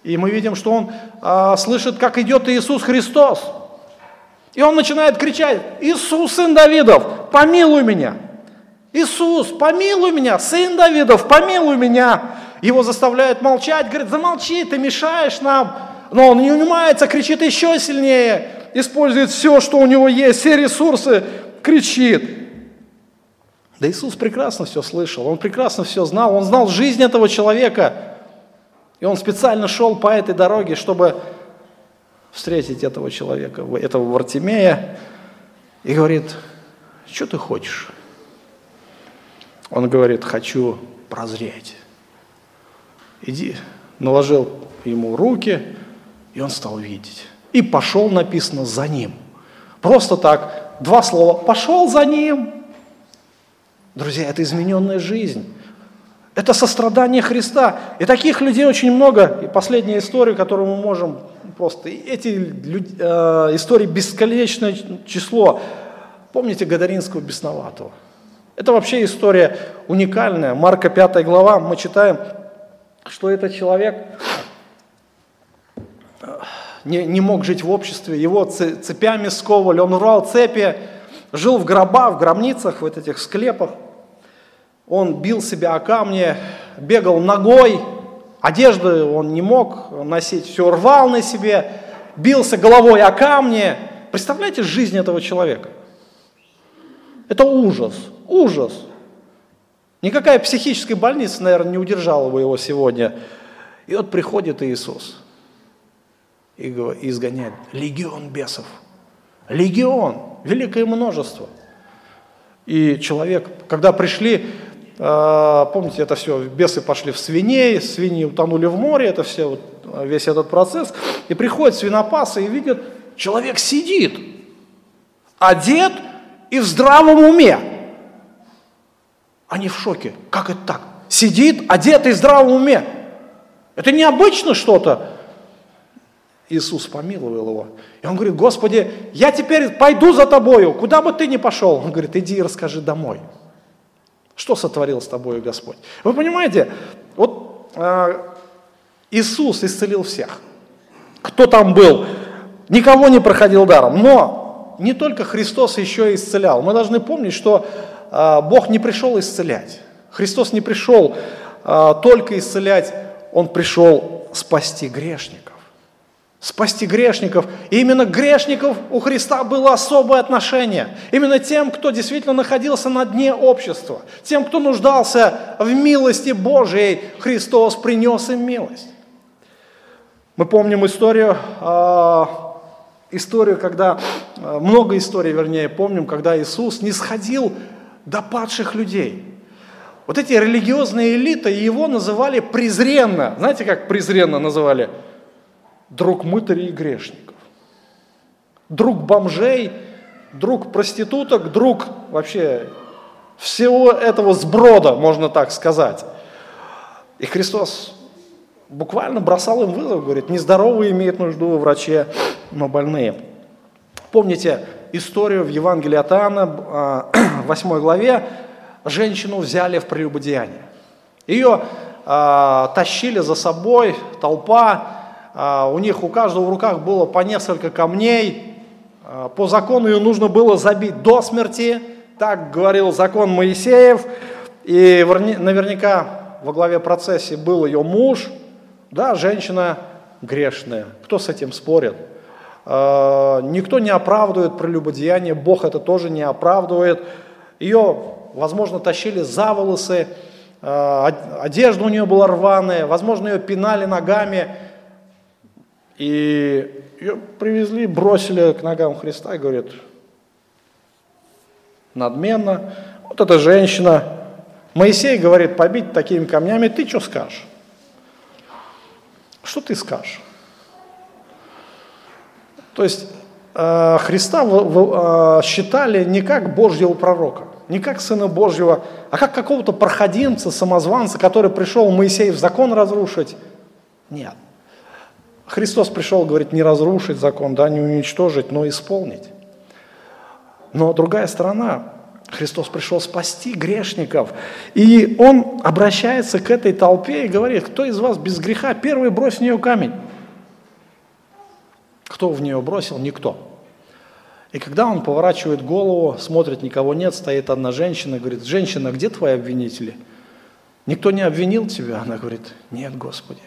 И мы видим, что он а, слышит, как идет Иисус Христос. И он начинает кричать, Иисус, сын Давидов, помилуй меня. Иисус, помилуй меня, сын Давидов, помилуй меня. Его заставляют молчать, говорит, замолчи, ты мешаешь нам. Но он не унимается, кричит еще сильнее, использует все, что у него есть, все ресурсы, кричит. Да Иисус прекрасно все слышал, Он прекрасно все знал, Он знал жизнь этого человека. И Он специально шел по этой дороге, чтобы встретить этого человека, этого Вартимея, и говорит, что ты хочешь? Он говорит, хочу прозреть. Иди, наложил ему руки, и он стал видеть. И пошел, написано, за ним. Просто так, два слова, пошел за ним. Друзья, это измененная жизнь. Это сострадание Христа. И таких людей очень много. И последняя история, которую мы можем просто... Эти э, истории бесконечное число. Помните Гадаринского бесноватого? Это вообще история уникальная. Марка 5 глава, мы читаем, что этот человек э, не, не мог жить в обществе, его цепями сковывали, он рвал цепи, жил в гробах, в гробницах, в этих склепах. Он бил себя о камни, бегал ногой, одежды он не мог носить, все рвал на себе, бился головой о камни. Представляете жизнь этого человека? Это ужас, ужас. Никакая психическая больница, наверное, не удержала бы его сегодня. И вот приходит Иисус и изгоняет легион бесов. Легион, великое множество. И человек, когда пришли а, помните, это все, бесы пошли в свиней, свиньи утонули в море, это все, весь этот процесс. И приходят свинопасы и видят, человек сидит, одет и в здравом уме. Они в шоке. Как это так? Сидит, одет и в здравом уме. Это необычно что-то. Иисус помиловал его. И он говорит, Господи, я теперь пойду за тобою, куда бы ты ни пошел. Он говорит, иди и расскажи домой. Что сотворил с тобой Господь? Вы понимаете, вот э, Иисус исцелил всех. Кто там был, никого не проходил даром. Но не только Христос еще и исцелял. Мы должны помнить, что э, Бог не пришел исцелять. Христос не пришел э, только исцелять, Он пришел спасти грешников спасти грешников. И именно грешников у Христа было особое отношение. Именно тем, кто действительно находился на дне общества, тем, кто нуждался в милости Божией, Христос принес им милость. Мы помним историю, э, историю, когда, э, много историй, вернее, помним, когда Иисус не сходил до падших людей. Вот эти религиозные элиты его называли презренно. Знаете, как презренно называли? друг мытарей и грешников, друг бомжей, друг проституток, друг вообще всего этого сброда, можно так сказать. И Христос буквально бросал им вызов, говорит, нездоровые имеют нужду во враче, но больные. Помните историю в Евангелии от Иоанна, 8 (clears throat) главе, женщину взяли в прелюбодеяние. Ее э, тащили за собой толпа, э, у них у каждого в руках было по несколько камней, по закону ее нужно было забить до смерти, так говорил закон Моисеев, и наверняка во главе процессе был ее муж, да, женщина грешная. Кто с этим спорит? Э, никто не оправдывает прелюбодеяние, Бог это тоже не оправдывает. Ее, возможно, тащили за волосы, э, одежда у нее была рваная, возможно, ее пинали ногами. И ее привезли, бросили к ногам Христа и говорит, надменно, вот эта женщина, Моисей говорит, побить такими камнями, ты что скажешь? Что ты скажешь? То есть э, Христа э, считали не как Божьего пророка, не как Сына Божьего, а как какого-то проходимца, самозванца, который пришел Моисеев закон разрушить. Нет. Христос пришел, говорит, не разрушить закон, да, не уничтожить, но исполнить. Но другая сторона, Христос пришел спасти грешников. И Он обращается к этой толпе и говорит, кто из вас без греха, первый брось в нее камень. Кто в нее бросил? Никто. И когда он поворачивает голову, смотрит, никого нет, стоит одна женщина, говорит, женщина, где твои обвинители? Никто не обвинил тебя? Она говорит, нет, Господи.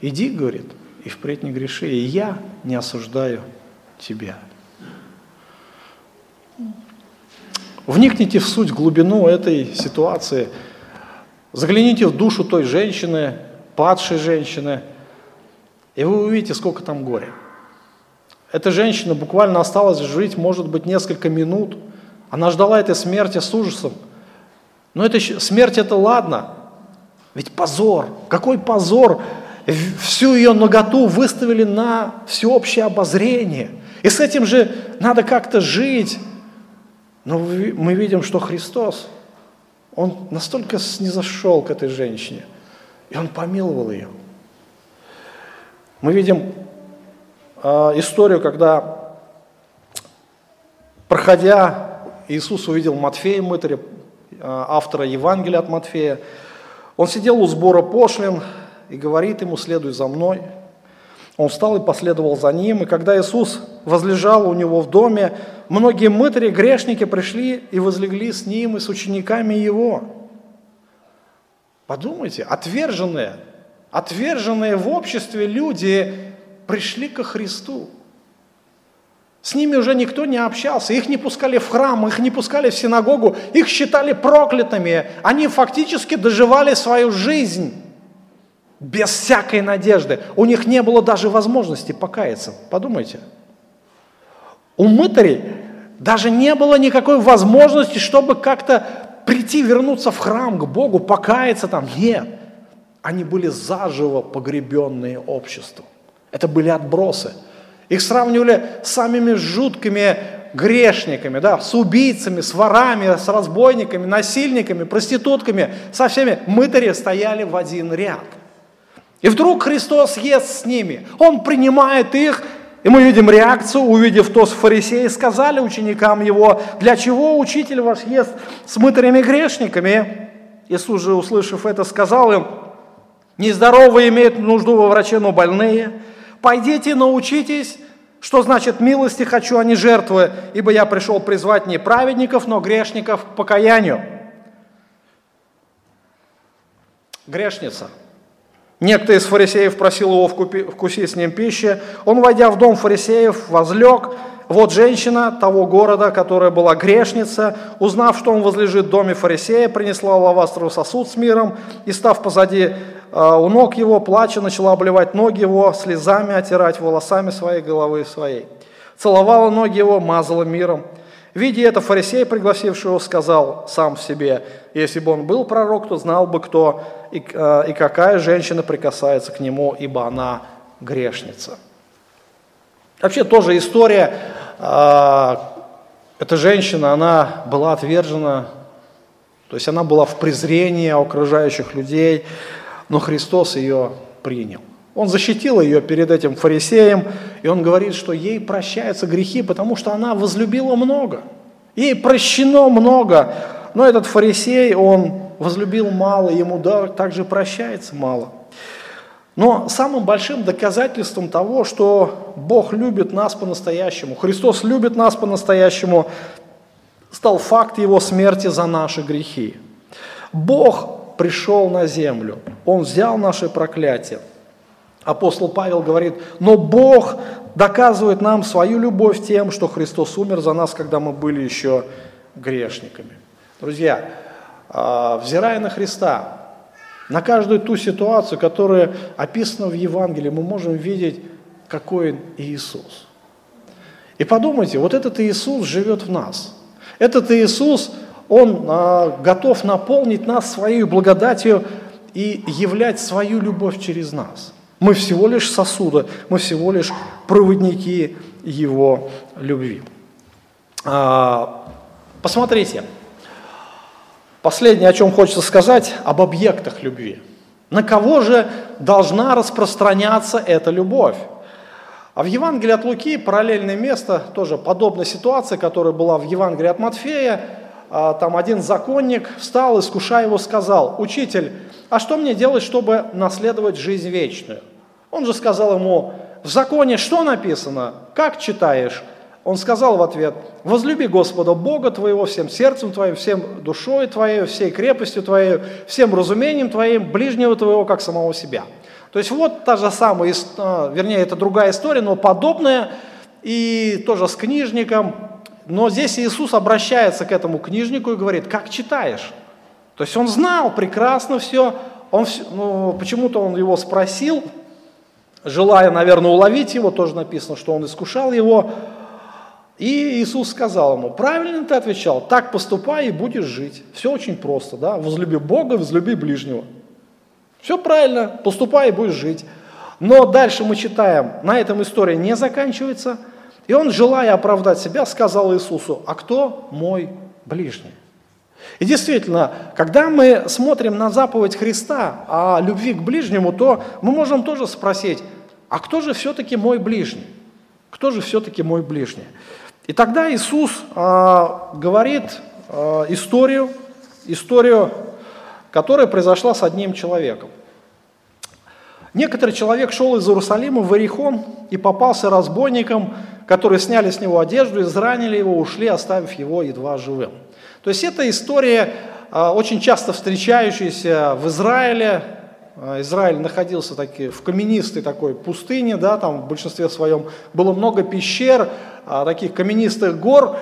Иди, говорит, и впредь не греши, и я не осуждаю тебя. Вникните в суть, в глубину этой ситуации. Загляните в душу той женщины, падшей женщины – и вы увидите, сколько там горя. Эта женщина буквально осталась жить, может быть, несколько минут. Она ждала этой смерти с ужасом. Но это, смерть это ладно. Ведь позор. Какой позор. Всю ее ноготу выставили на всеобщее обозрение. И с этим же надо как-то жить. Но мы видим, что Христос, Он настолько снизошел к этой женщине, и Он помиловал ее. Мы видим э, историю, когда, проходя, Иисус увидел Матфея мытаря, э, автора Евангелия от Матфея. Он сидел у сбора пошлин и говорит ему, следуй за мной. Он встал и последовал за ним, и когда Иисус возлежал у него в доме, многие мытари, грешники пришли и возлегли с ним и с учениками его. Подумайте, отверженные, отверженные в обществе люди пришли ко Христу. С ними уже никто не общался, их не пускали в храм, их не пускали в синагогу, их считали проклятыми. Они фактически доживали свою жизнь без всякой надежды. У них не было даже возможности покаяться. Подумайте. У мытарей даже не было никакой возможности, чтобы как-то прийти, вернуться в храм к Богу, покаяться там. Нет. Они были заживо погребенные обществом. Это были отбросы. Их сравнивали с самыми жуткими грешниками, да, с убийцами, с ворами, с разбойниками, насильниками, проститутками, со всеми. Мытари стояли в один ряд. И вдруг Христос ест с ними. Он принимает их, и мы видим реакцию, увидев то, с фарисеи сказали ученикам его, для чего учитель ваш ест с мытарями грешниками? Иисус же, услышав это, сказал им, Нездоровые имеют нужду во враче, но больные. Пойдите, научитесь, что значит милости хочу, а не жертвы, ибо я пришел призвать не праведников, но грешников к покаянию. Грешница. Некто из фарисеев просил его вкусить с ним пищи. Он, войдя в дом фарисеев, возлег. Вот женщина того города, которая была грешница, узнав, что он возлежит в доме фарисея, принесла лавастровый сосуд с миром и, став позади а, у ног его, плача, начала обливать ноги его, слезами отирать волосами своей головы своей. Целовала ноги его, мазала миром. Видя это, фарисей, пригласивший его, сказал сам в себе, если бы он был пророк, то знал бы, кто и, а, и какая женщина прикасается к нему, ибо она грешница. Вообще тоже история, э, эта женщина, она была отвержена, то есть она была в презрении окружающих людей, но Христос ее принял. Он защитил ее перед этим фарисеем, и он говорит, что ей прощаются грехи, потому что она возлюбила много. Ей прощено много. Но этот фарисей, он возлюбил мало, ему также прощается мало. Но самым большим доказательством того, что Бог любит нас по-настоящему, Христос любит нас по-настоящему, стал факт Его смерти за наши грехи. Бог пришел на землю, Он взял наше проклятие. Апостол Павел говорит, но Бог доказывает нам свою любовь тем, что Христос умер за нас, когда мы были еще грешниками. Друзья, а, взирая на Христа, на каждую ту ситуацию, которая описана в Евангелии, мы можем видеть, какой Иисус. И подумайте, вот этот Иисус живет в нас. Этот Иисус, Он а, готов наполнить нас своей благодатью и являть свою любовь через нас. Мы всего лишь сосуды, мы всего лишь проводники Его любви. А, посмотрите, Последнее, о чем хочется сказать, об объектах любви. На кого же должна распространяться эта любовь? А в Евангелии от Луки параллельное место, тоже подобная ситуация, которая была в Евангелии от Матфея. А, там один законник встал, искушая его, сказал, «Учитель, а что мне делать, чтобы наследовать жизнь вечную?» Он же сказал ему, «В законе что написано? Как читаешь?» Он сказал в ответ, возлюби Господа Бога твоего всем сердцем твоим, всем душой твоей, всей крепостью твоей, всем разумением твоим, ближнего твоего, как самого себя. То есть вот та же самая, а, вернее, это другая история, но подобная, и тоже с книжником. Но здесь Иисус обращается к этому книжнику и говорит, как читаешь? То есть он знал прекрасно все, он, ну, почему-то он его спросил, желая, наверное, уловить его, тоже написано, что он искушал его, и Иисус сказал ему, правильно ты отвечал, так поступай и будешь жить. Все очень просто, да, возлюби Бога, возлюби ближнего. Все правильно, поступай и будешь жить. Но дальше мы читаем, на этом история не заканчивается. И он, желая оправдать себя, сказал Иисусу, а кто мой ближний? И действительно, когда мы смотрим на заповедь Христа о любви к ближнему, то мы можем тоже спросить, а кто же все-таки мой ближний? Кто же все-таки мой ближний? И тогда Иисус а, говорит а, историю, историю, которая произошла с одним человеком. Некоторый человек шел из Иерусалима в Иерихон и попался разбойникам, которые сняли с него одежду, изранили его, ушли, оставив его едва живым. То есть это история, а, очень часто встречающаяся в Израиле, Израиль находился таки в каменистой такой пустыне, да, там в большинстве своем было много пещер, а, таких каменистых гор,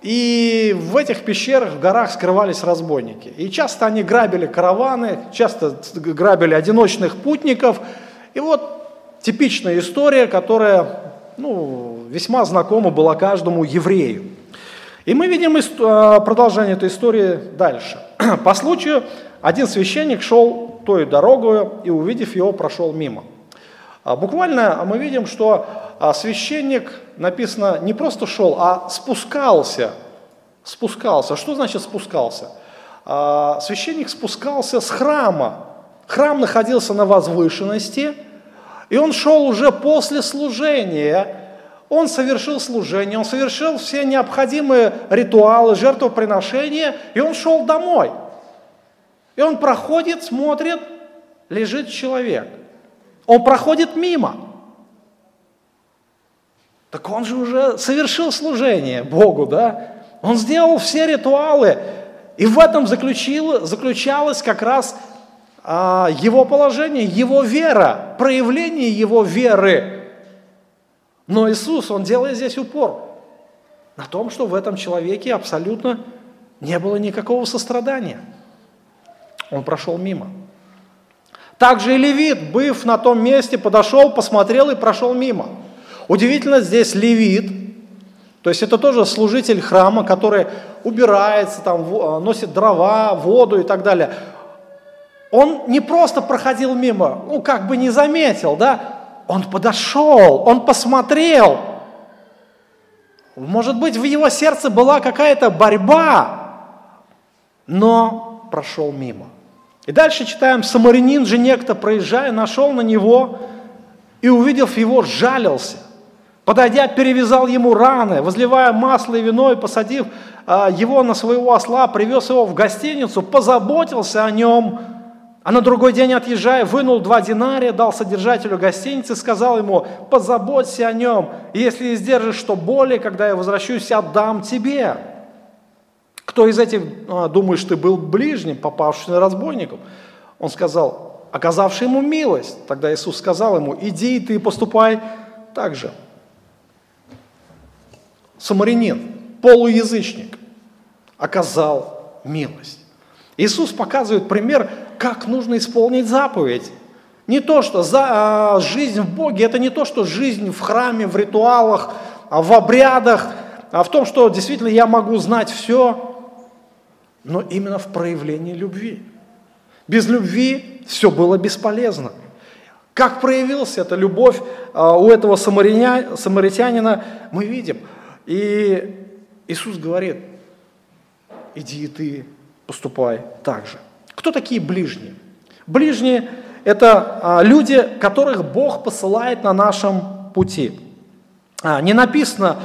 и в этих пещерах, в горах скрывались разбойники. И часто они грабили караваны, часто грабили одиночных путников. И вот типичная история, которая ну, весьма знакома была каждому еврею. И мы видим а, продолжение этой истории дальше. (clears throat) По случаю один священник шел той дорогою и, увидев его, прошел мимо. А буквально мы видим, что а священник, написано, не просто шел, а спускался. Спускался. Что значит спускался? А священник спускался с храма. Храм находился на возвышенности, и он шел уже после служения. Он совершил служение, он совершил все необходимые ритуалы, жертвоприношения, и он шел домой. И он проходит, смотрит, лежит человек. Он проходит мимо. Так он же уже совершил служение Богу, да? Он сделал все ритуалы, и в этом заключил, заключалось как раз а, его положение, его вера, проявление его веры. Но Иисус, Он делает здесь упор на том, что в этом человеке абсолютно не было никакого сострадания. Он прошел мимо. Также и левит, быв на том месте, подошел, посмотрел и прошел мимо – Удивительно здесь левит, то есть это тоже служитель храма, который убирается, там, а, носит дрова, воду и так далее. Он не просто проходил мимо, ну как бы не заметил, да? Он подошел, он посмотрел. Может быть, в его сердце была какая-то борьба, но прошел мимо. И дальше читаем, самарянин же некто, проезжая, нашел на него и, увидев его, жалился. Подойдя, перевязал ему раны, возливая масло и вино и посадив а, его на своего осла, привез его в гостиницу, позаботился о нем, а на другой день отъезжая, вынул два динария, дал содержателю гостиницы, сказал ему, позаботься о нем, и если издержишь что более, когда я возвращусь, отдам тебе. Кто из этих, а, думаешь, ты был ближним, попавшим разбойником? Он сказал, оказавший ему милость. Тогда Иисус сказал ему, иди и ты поступай так же. Самарянин, полуязычник, оказал милость. Иисус показывает пример, как нужно исполнить заповедь. Не то, что за, а, жизнь в Боге, это не то, что жизнь в храме, в ритуалах, а в обрядах, а в том, что действительно я могу знать все, но именно в проявлении любви. Без любви все было бесполезно. Как проявилась эта любовь а, у этого самаритянина, мы видим. И Иисус говорит, иди и ты поступай так же. Кто такие ближние? Ближние – это а, люди, которых Бог посылает на нашем пути. А, не написано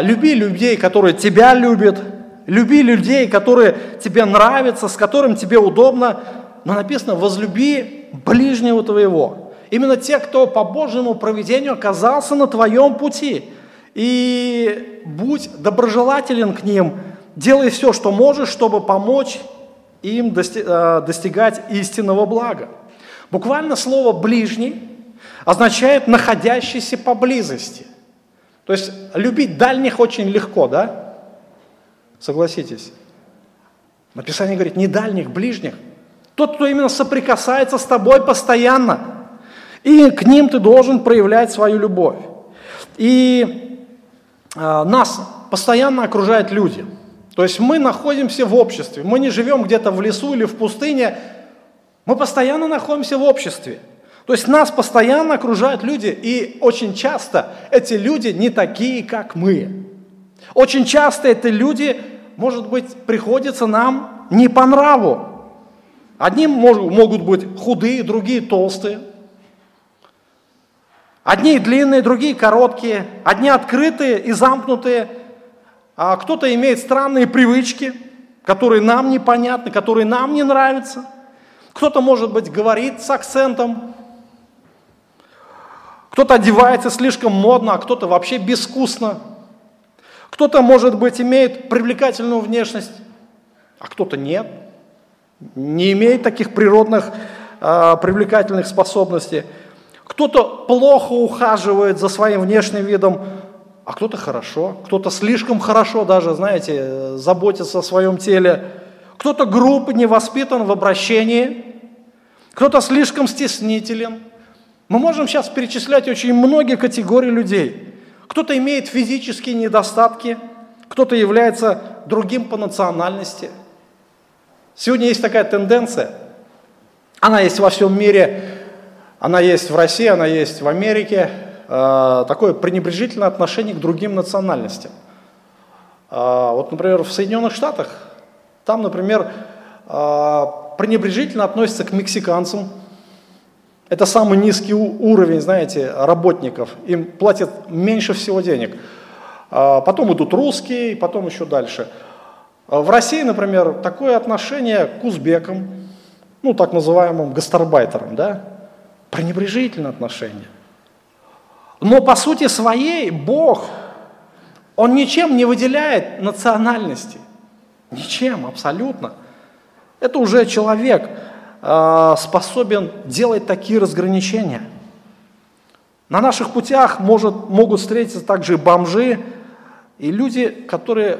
«люби людей, которые тебя любят», Люби людей, которые тебе нравятся, с которым тебе удобно, но написано «возлюби ближнего твоего». Именно те, кто по Божьему проведению оказался на твоем пути. И будь доброжелателен к ним, делай все, что можешь, чтобы помочь им э, достигать истинного блага. Буквально слово «ближний» означает «находящийся поблизости». То есть любить дальних очень легко, да? Согласитесь. Написание говорит, не дальних, ближних. Тот, кто именно соприкасается с тобой постоянно. И к ним ты должен проявлять свою любовь. И э, нас постоянно окружают люди. То есть мы находимся в обществе. Мы не живем где-то в лесу или в пустыне. Мы постоянно находимся в обществе. То есть нас постоянно окружают люди. И очень часто эти люди не такие, как мы. Очень часто это люди, может быть, приходится нам не по нраву. Одни могут быть худые, другие толстые. Одни длинные, другие короткие. Одни открытые и замкнутые. А кто-то имеет странные привычки, которые нам непонятны, которые нам не нравятся. Кто-то, может быть, говорит с акцентом. Кто-то одевается слишком модно, а кто-то вообще безвкусно. Кто-то, может быть, имеет привлекательную внешность, а кто-то нет. Не имеет таких природных э, привлекательных способностей. Кто-то плохо ухаживает за своим внешним видом, а кто-то хорошо, кто-то слишком хорошо даже, знаете, заботится о своем теле. Кто-то груб, не воспитан в обращении, кто-то слишком стеснителен. Мы можем сейчас перечислять очень многие категории людей – кто-то имеет физические недостатки, кто-то является другим по национальности. Сегодня есть такая тенденция, она есть во всем мире, она есть в России, она есть в Америке, э, такое пренебрежительное отношение к другим национальностям. Э, вот, например, в Соединенных Штатах, там, например, э, пренебрежительно относятся к мексиканцам, это самый низкий уровень, знаете, работников. Им платят меньше всего денег. А потом идут русские, потом еще дальше. А в России, например, такое отношение к узбекам, ну, так называемым гастарбайтерам, да, пренебрежительное отношение. Но по сути своей Бог, Он ничем не выделяет национальности. Ничем, абсолютно. Это уже человек. А, способен делать такие разграничения. На наших путях может, могут встретиться также бомжи и люди, которые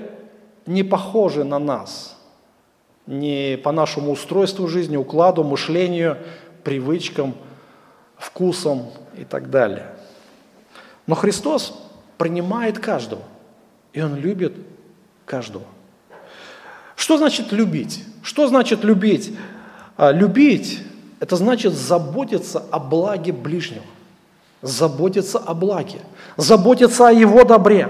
не похожи на нас, не по нашему устройству жизни, укладу, мышлению, привычкам, вкусам и так далее. Но Христос принимает каждого, и Он любит каждого. Что значит любить? Что значит любить? А любить – это значит заботиться о благе ближнего, заботиться о благе, заботиться о его добре.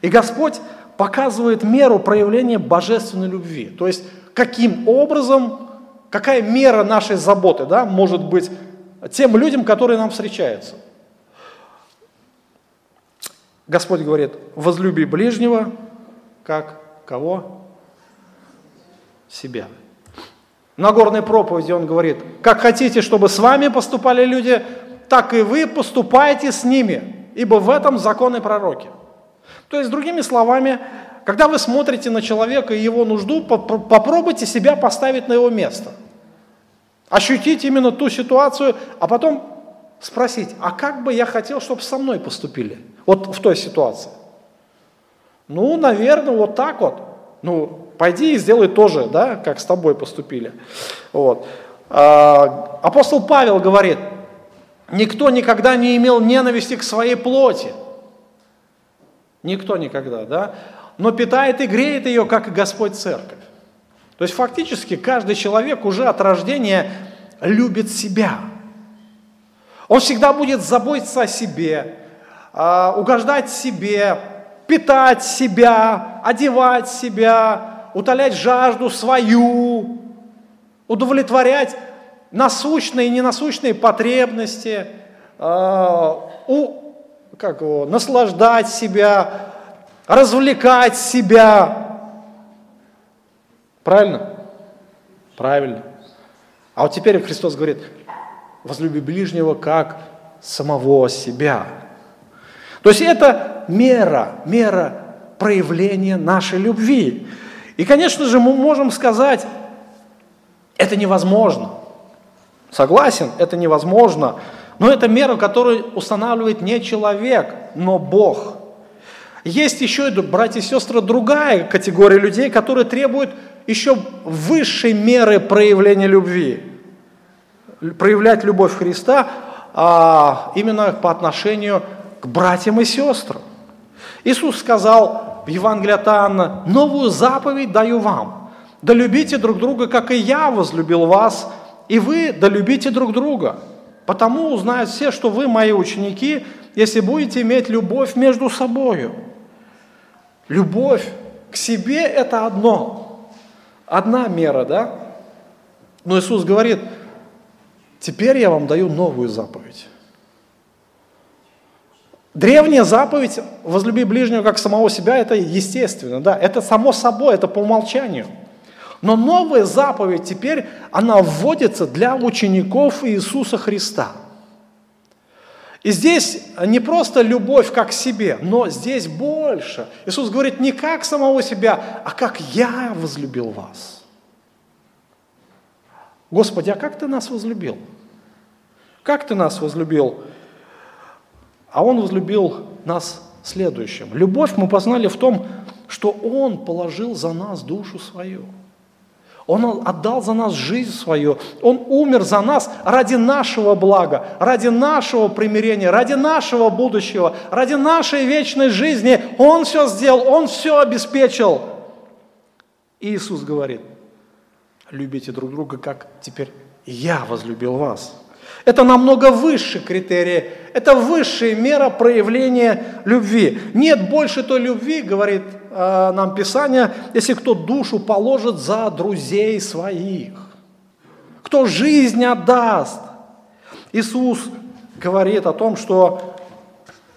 И Господь показывает меру проявления божественной любви. То есть, каким образом, какая мера нашей заботы да, может быть тем людям, которые нам встречаются. Господь говорит, возлюби ближнего, как кого? Себя. На горной проповеди он говорит, как хотите, чтобы с вами поступали люди, так и вы поступайте с ними, ибо в этом законы пророки. То есть, другими словами, когда вы смотрите на человека и его нужду, попробуйте себя поставить на его место. Ощутить именно ту ситуацию, а потом спросить, а как бы я хотел, чтобы со мной поступили? Вот в той ситуации. Ну, наверное, вот так вот. Ну, пойди и сделай тоже, да, как с тобой поступили. Вот. А, апостол Павел говорит, никто никогда не имел ненависти к своей плоти. Никто никогда, да но питает и греет ее, как Господь Церковь. То есть фактически каждый человек уже от рождения любит себя. Он всегда будет заботиться о себе, а, угождать себе, питать себя, одевать себя, утолять жажду свою, удовлетворять насущные и ненасущные потребности, а, как его, наслаждать себя, развлекать себя. Правильно? Правильно. А вот теперь Христос говорит, возлюби ближнего как самого себя. То есть это мера, мера проявления нашей любви. И, конечно же, мы можем сказать, это невозможно. Согласен, это невозможно. Но это мера, которую устанавливает не человек, но Бог – есть еще, братья и сестры, другая категория людей, которые требуют еще высшей меры проявления любви. Проявлять любовь Христа а, именно по отношению к братьям и сестрам. Иисус сказал в Евангелии от «Новую заповедь даю вам, да любите друг друга, как и я возлюбил вас, и вы да любите друг друга. Потому узнают все, что вы мои ученики, если будете иметь любовь между собою». Любовь к себе – это одно, одна мера, да? Но Иисус говорит, теперь я вам даю новую заповедь. Древняя заповедь «возлюби ближнего как самого себя» – это естественно, да, это само собой, это по умолчанию. Но новая заповедь теперь, она вводится для учеников Иисуса Христа – и здесь не просто любовь как к себе, но здесь больше. Иисус говорит не как самого себя, а как я возлюбил вас. Господи, а как ты нас возлюбил? Как ты нас возлюбил? А Он возлюбил нас следующим. Любовь мы познали в том, что Он положил за нас душу свою – он отдал за нас жизнь свою. Он умер за нас ради нашего блага, ради нашего примирения, ради нашего будущего, ради нашей вечной жизни. Он все сделал, Он все обеспечил. И Иисус говорит, любите друг друга, как теперь я возлюбил вас. Это намного выше критерии, это высшая мера проявления любви. Нет больше той любви, говорит э, нам Писание, если кто душу положит за друзей своих, кто жизнь отдаст. Иисус говорит о том, что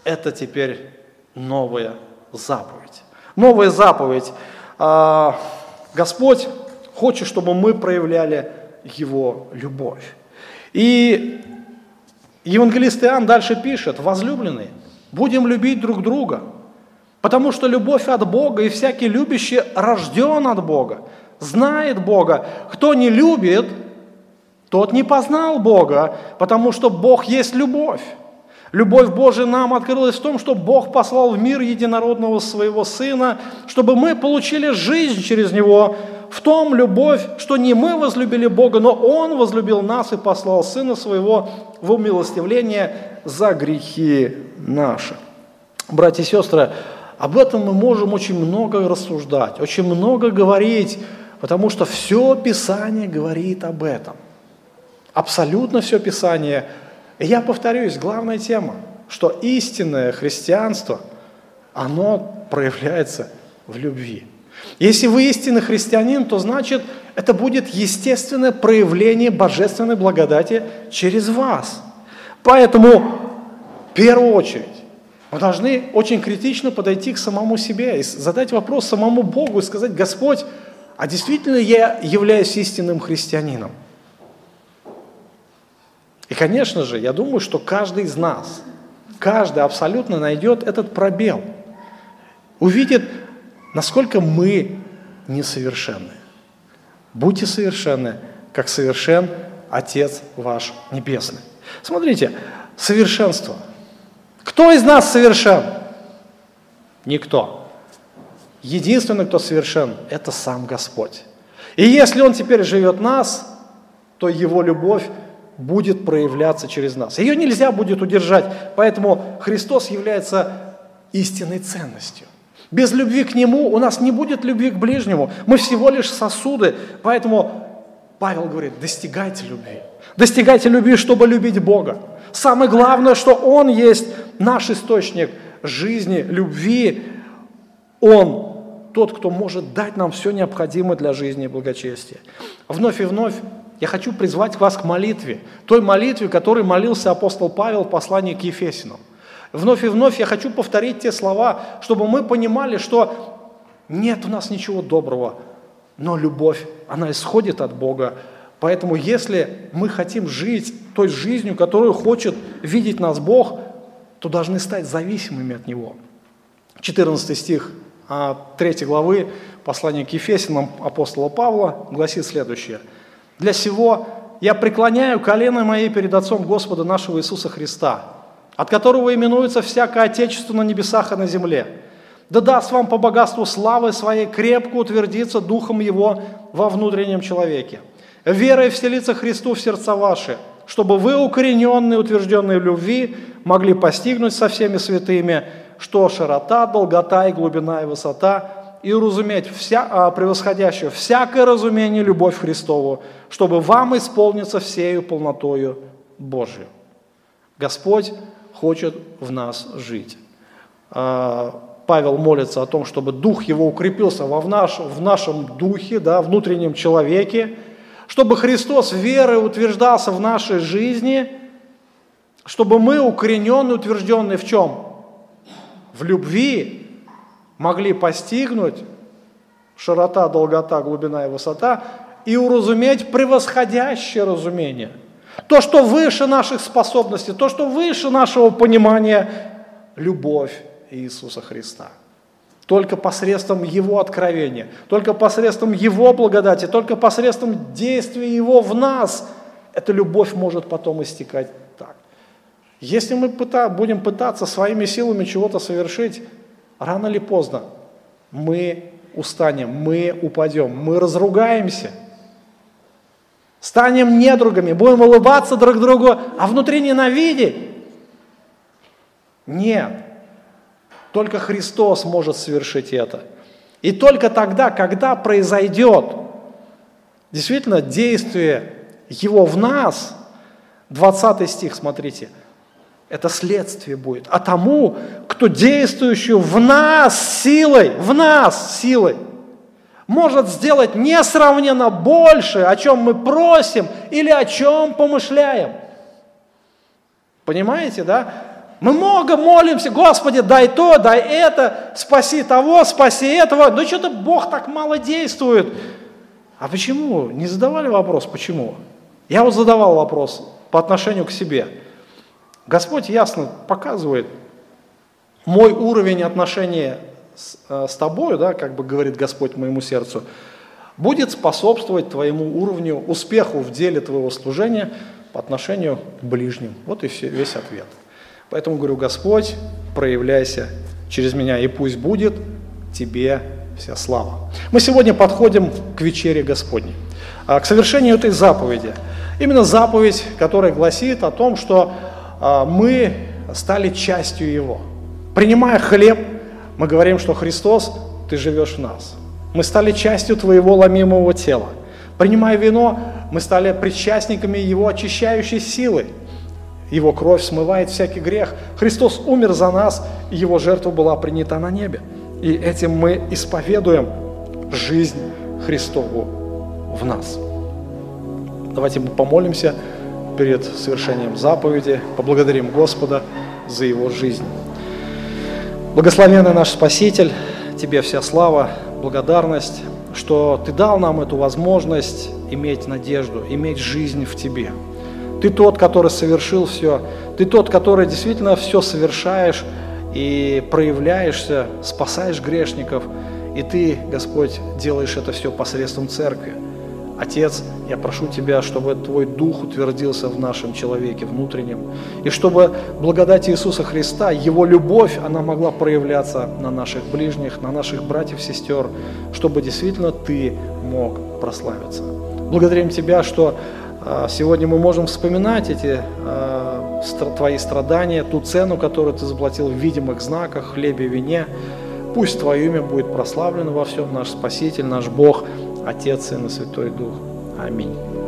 это теперь новая заповедь. Новая заповедь. Э, Господь хочет, чтобы мы проявляли Его любовь. И евангелист Иоанн дальше пишет, возлюбленные, будем любить друг друга, потому что любовь от Бога, и всякий любящий рожден от Бога, знает Бога. Кто не любит, тот не познал Бога, потому что Бог есть любовь. Любовь Божия нам открылась в том, что Бог послал в мир единородного своего Сына, чтобы мы получили жизнь через Него, в том любовь, что не мы возлюбили Бога, но Он возлюбил нас и послал Сына Своего в умилостивление за грехи наши. Братья и сестры, об этом мы можем очень много рассуждать, очень много говорить, потому что все Писание говорит об этом. Абсолютно все Писание. И я повторюсь, главная тема, что истинное христианство, оно проявляется в любви. Если вы истинный христианин, то значит, это будет естественное проявление божественной благодати через вас. Поэтому, в первую очередь, Мы должны очень критично подойти к самому себе и задать вопрос самому Богу и сказать, Господь, а действительно я являюсь истинным христианином? И, конечно же, я думаю, что каждый из нас, каждый абсолютно найдет этот пробел, увидит, насколько мы несовершенны. Будьте совершенны, как совершен Отец ваш Небесный. Смотрите, совершенство. Кто из нас совершен? Никто. Единственный, кто совершен, это сам Господь. И если Он теперь живет нас, то Его любовь будет проявляться через нас. Ее нельзя будет удержать, поэтому Христос является истинной ценностью. Без любви к Нему у нас не будет любви к ближнему. Мы всего лишь сосуды, поэтому Павел говорит, достигайте любви. Достигайте любви, чтобы любить Бога. Самое главное, что Он есть наш источник жизни, любви. Он тот, кто может дать нам все необходимое для жизни и благочестия. Вновь и вновь я хочу призвать вас к молитве, той молитве, которой молился апостол Павел в послании к Ефесинам. Вновь и вновь я хочу повторить те слова, чтобы мы понимали, что нет у нас ничего доброго, но любовь, она исходит от Бога. Поэтому если мы хотим жить той жизнью, которую хочет видеть нас Бог, то должны стать зависимыми от Него. 14 стих 3 а, главы послания к Ефесянам апостола Павла гласит следующее. «Для сего я преклоняю колено мои перед Отцом Господа нашего Иисуса Христа, от которого именуется всякое Отечество на небесах и на земле. Да даст вам по богатству славы своей крепко утвердиться Духом Его во внутреннем человеке. Верой вселиться Христу в сердца ваши, чтобы вы, укорененные, утвержденные в любви, могли постигнуть со всеми святыми, что широта, долгота и глубина и высота, и уразуметь вся, а, превосходящую всякое разумение любовь Христову, чтобы вам исполниться всею полнотою Божию. Господь хочет в нас жить. А, Павел молится о том, чтобы дух его укрепился во в, наш, в нашем духе, да, внутреннем человеке, чтобы Христос верой утверждался в нашей жизни, чтобы мы, укорененные, утвержденные в чем? В любви могли постигнуть широта, долгота, глубина и высота и уразуметь превосходящее разумение – то, что выше наших способностей, то, что выше нашего понимания, любовь Иисуса Христа. Только посредством Его откровения, только посредством Его благодати, только посредством действия Его в нас эта любовь может потом истекать так. Если мы пыта, будем пытаться своими силами чего-то совершить, рано или поздно мы устанем, мы упадем, мы разругаемся – Станем недругами, будем улыбаться друг другу, а внутри ненавидеть? Нет. Только Христос может совершить это. И только тогда, когда произойдет действительно действие Его в нас, 20 стих, смотрите, это следствие будет. А тому, кто действующий в нас силой, в нас силой – может сделать несравненно больше, о чем мы просим или о чем помышляем. Понимаете, да? Мы много молимся, Господи, дай то, дай это, спаси того, спаси этого. Но что-то Бог так мало действует. А почему? Не задавали вопрос, почему? Я вот задавал вопрос по отношению к себе. Господь ясно показывает мой уровень отношения с, э, с тобою, да, как бы говорит Господь моему сердцу, будет способствовать твоему уровню, успеху в деле твоего служения по отношению к ближним. Вот и все, весь ответ. Поэтому говорю, Господь, проявляйся через меня, и пусть будет тебе вся слава. Мы сегодня подходим к вечере Господней, а, к совершению этой заповеди. Именно заповедь, которая гласит о том, что а, мы стали частью Его. Принимая хлеб, мы говорим, что Христос, Ты живешь в нас. Мы стали частью Твоего ломимого тела. Принимая вино, мы стали причастниками Его очищающей силы. Его кровь смывает всякий грех. Христос умер за нас, и Его жертва была принята на небе. И этим мы исповедуем жизнь Христову в нас. Давайте мы помолимся перед совершением заповеди, поблагодарим Господа за Его жизнь. Благословенный наш Спаситель, Тебе вся слава, благодарность, что Ты дал нам эту возможность иметь надежду, иметь жизнь в Тебе. Ты тот, который совершил все, Ты тот, который действительно все совершаешь и проявляешься, спасаешь грешников, и Ты, Господь, делаешь это все посредством церкви. Отец, я прошу Тебя, чтобы Твой Дух утвердился в нашем человеке внутреннем, и чтобы благодать Иисуса Христа, Его любовь, она могла проявляться на наших ближних, на наших братьев, сестер, чтобы действительно Ты мог прославиться. Благодарим Тебя, что а, сегодня мы можем вспоминать эти а, Твои страдания, ту цену, которую Ты заплатил в видимых знаках, хлебе, вине. Пусть Твое имя будет прославлено во всем, наш Спаситель, наш Бог – Отец, Сын и Святой Дух. Аминь.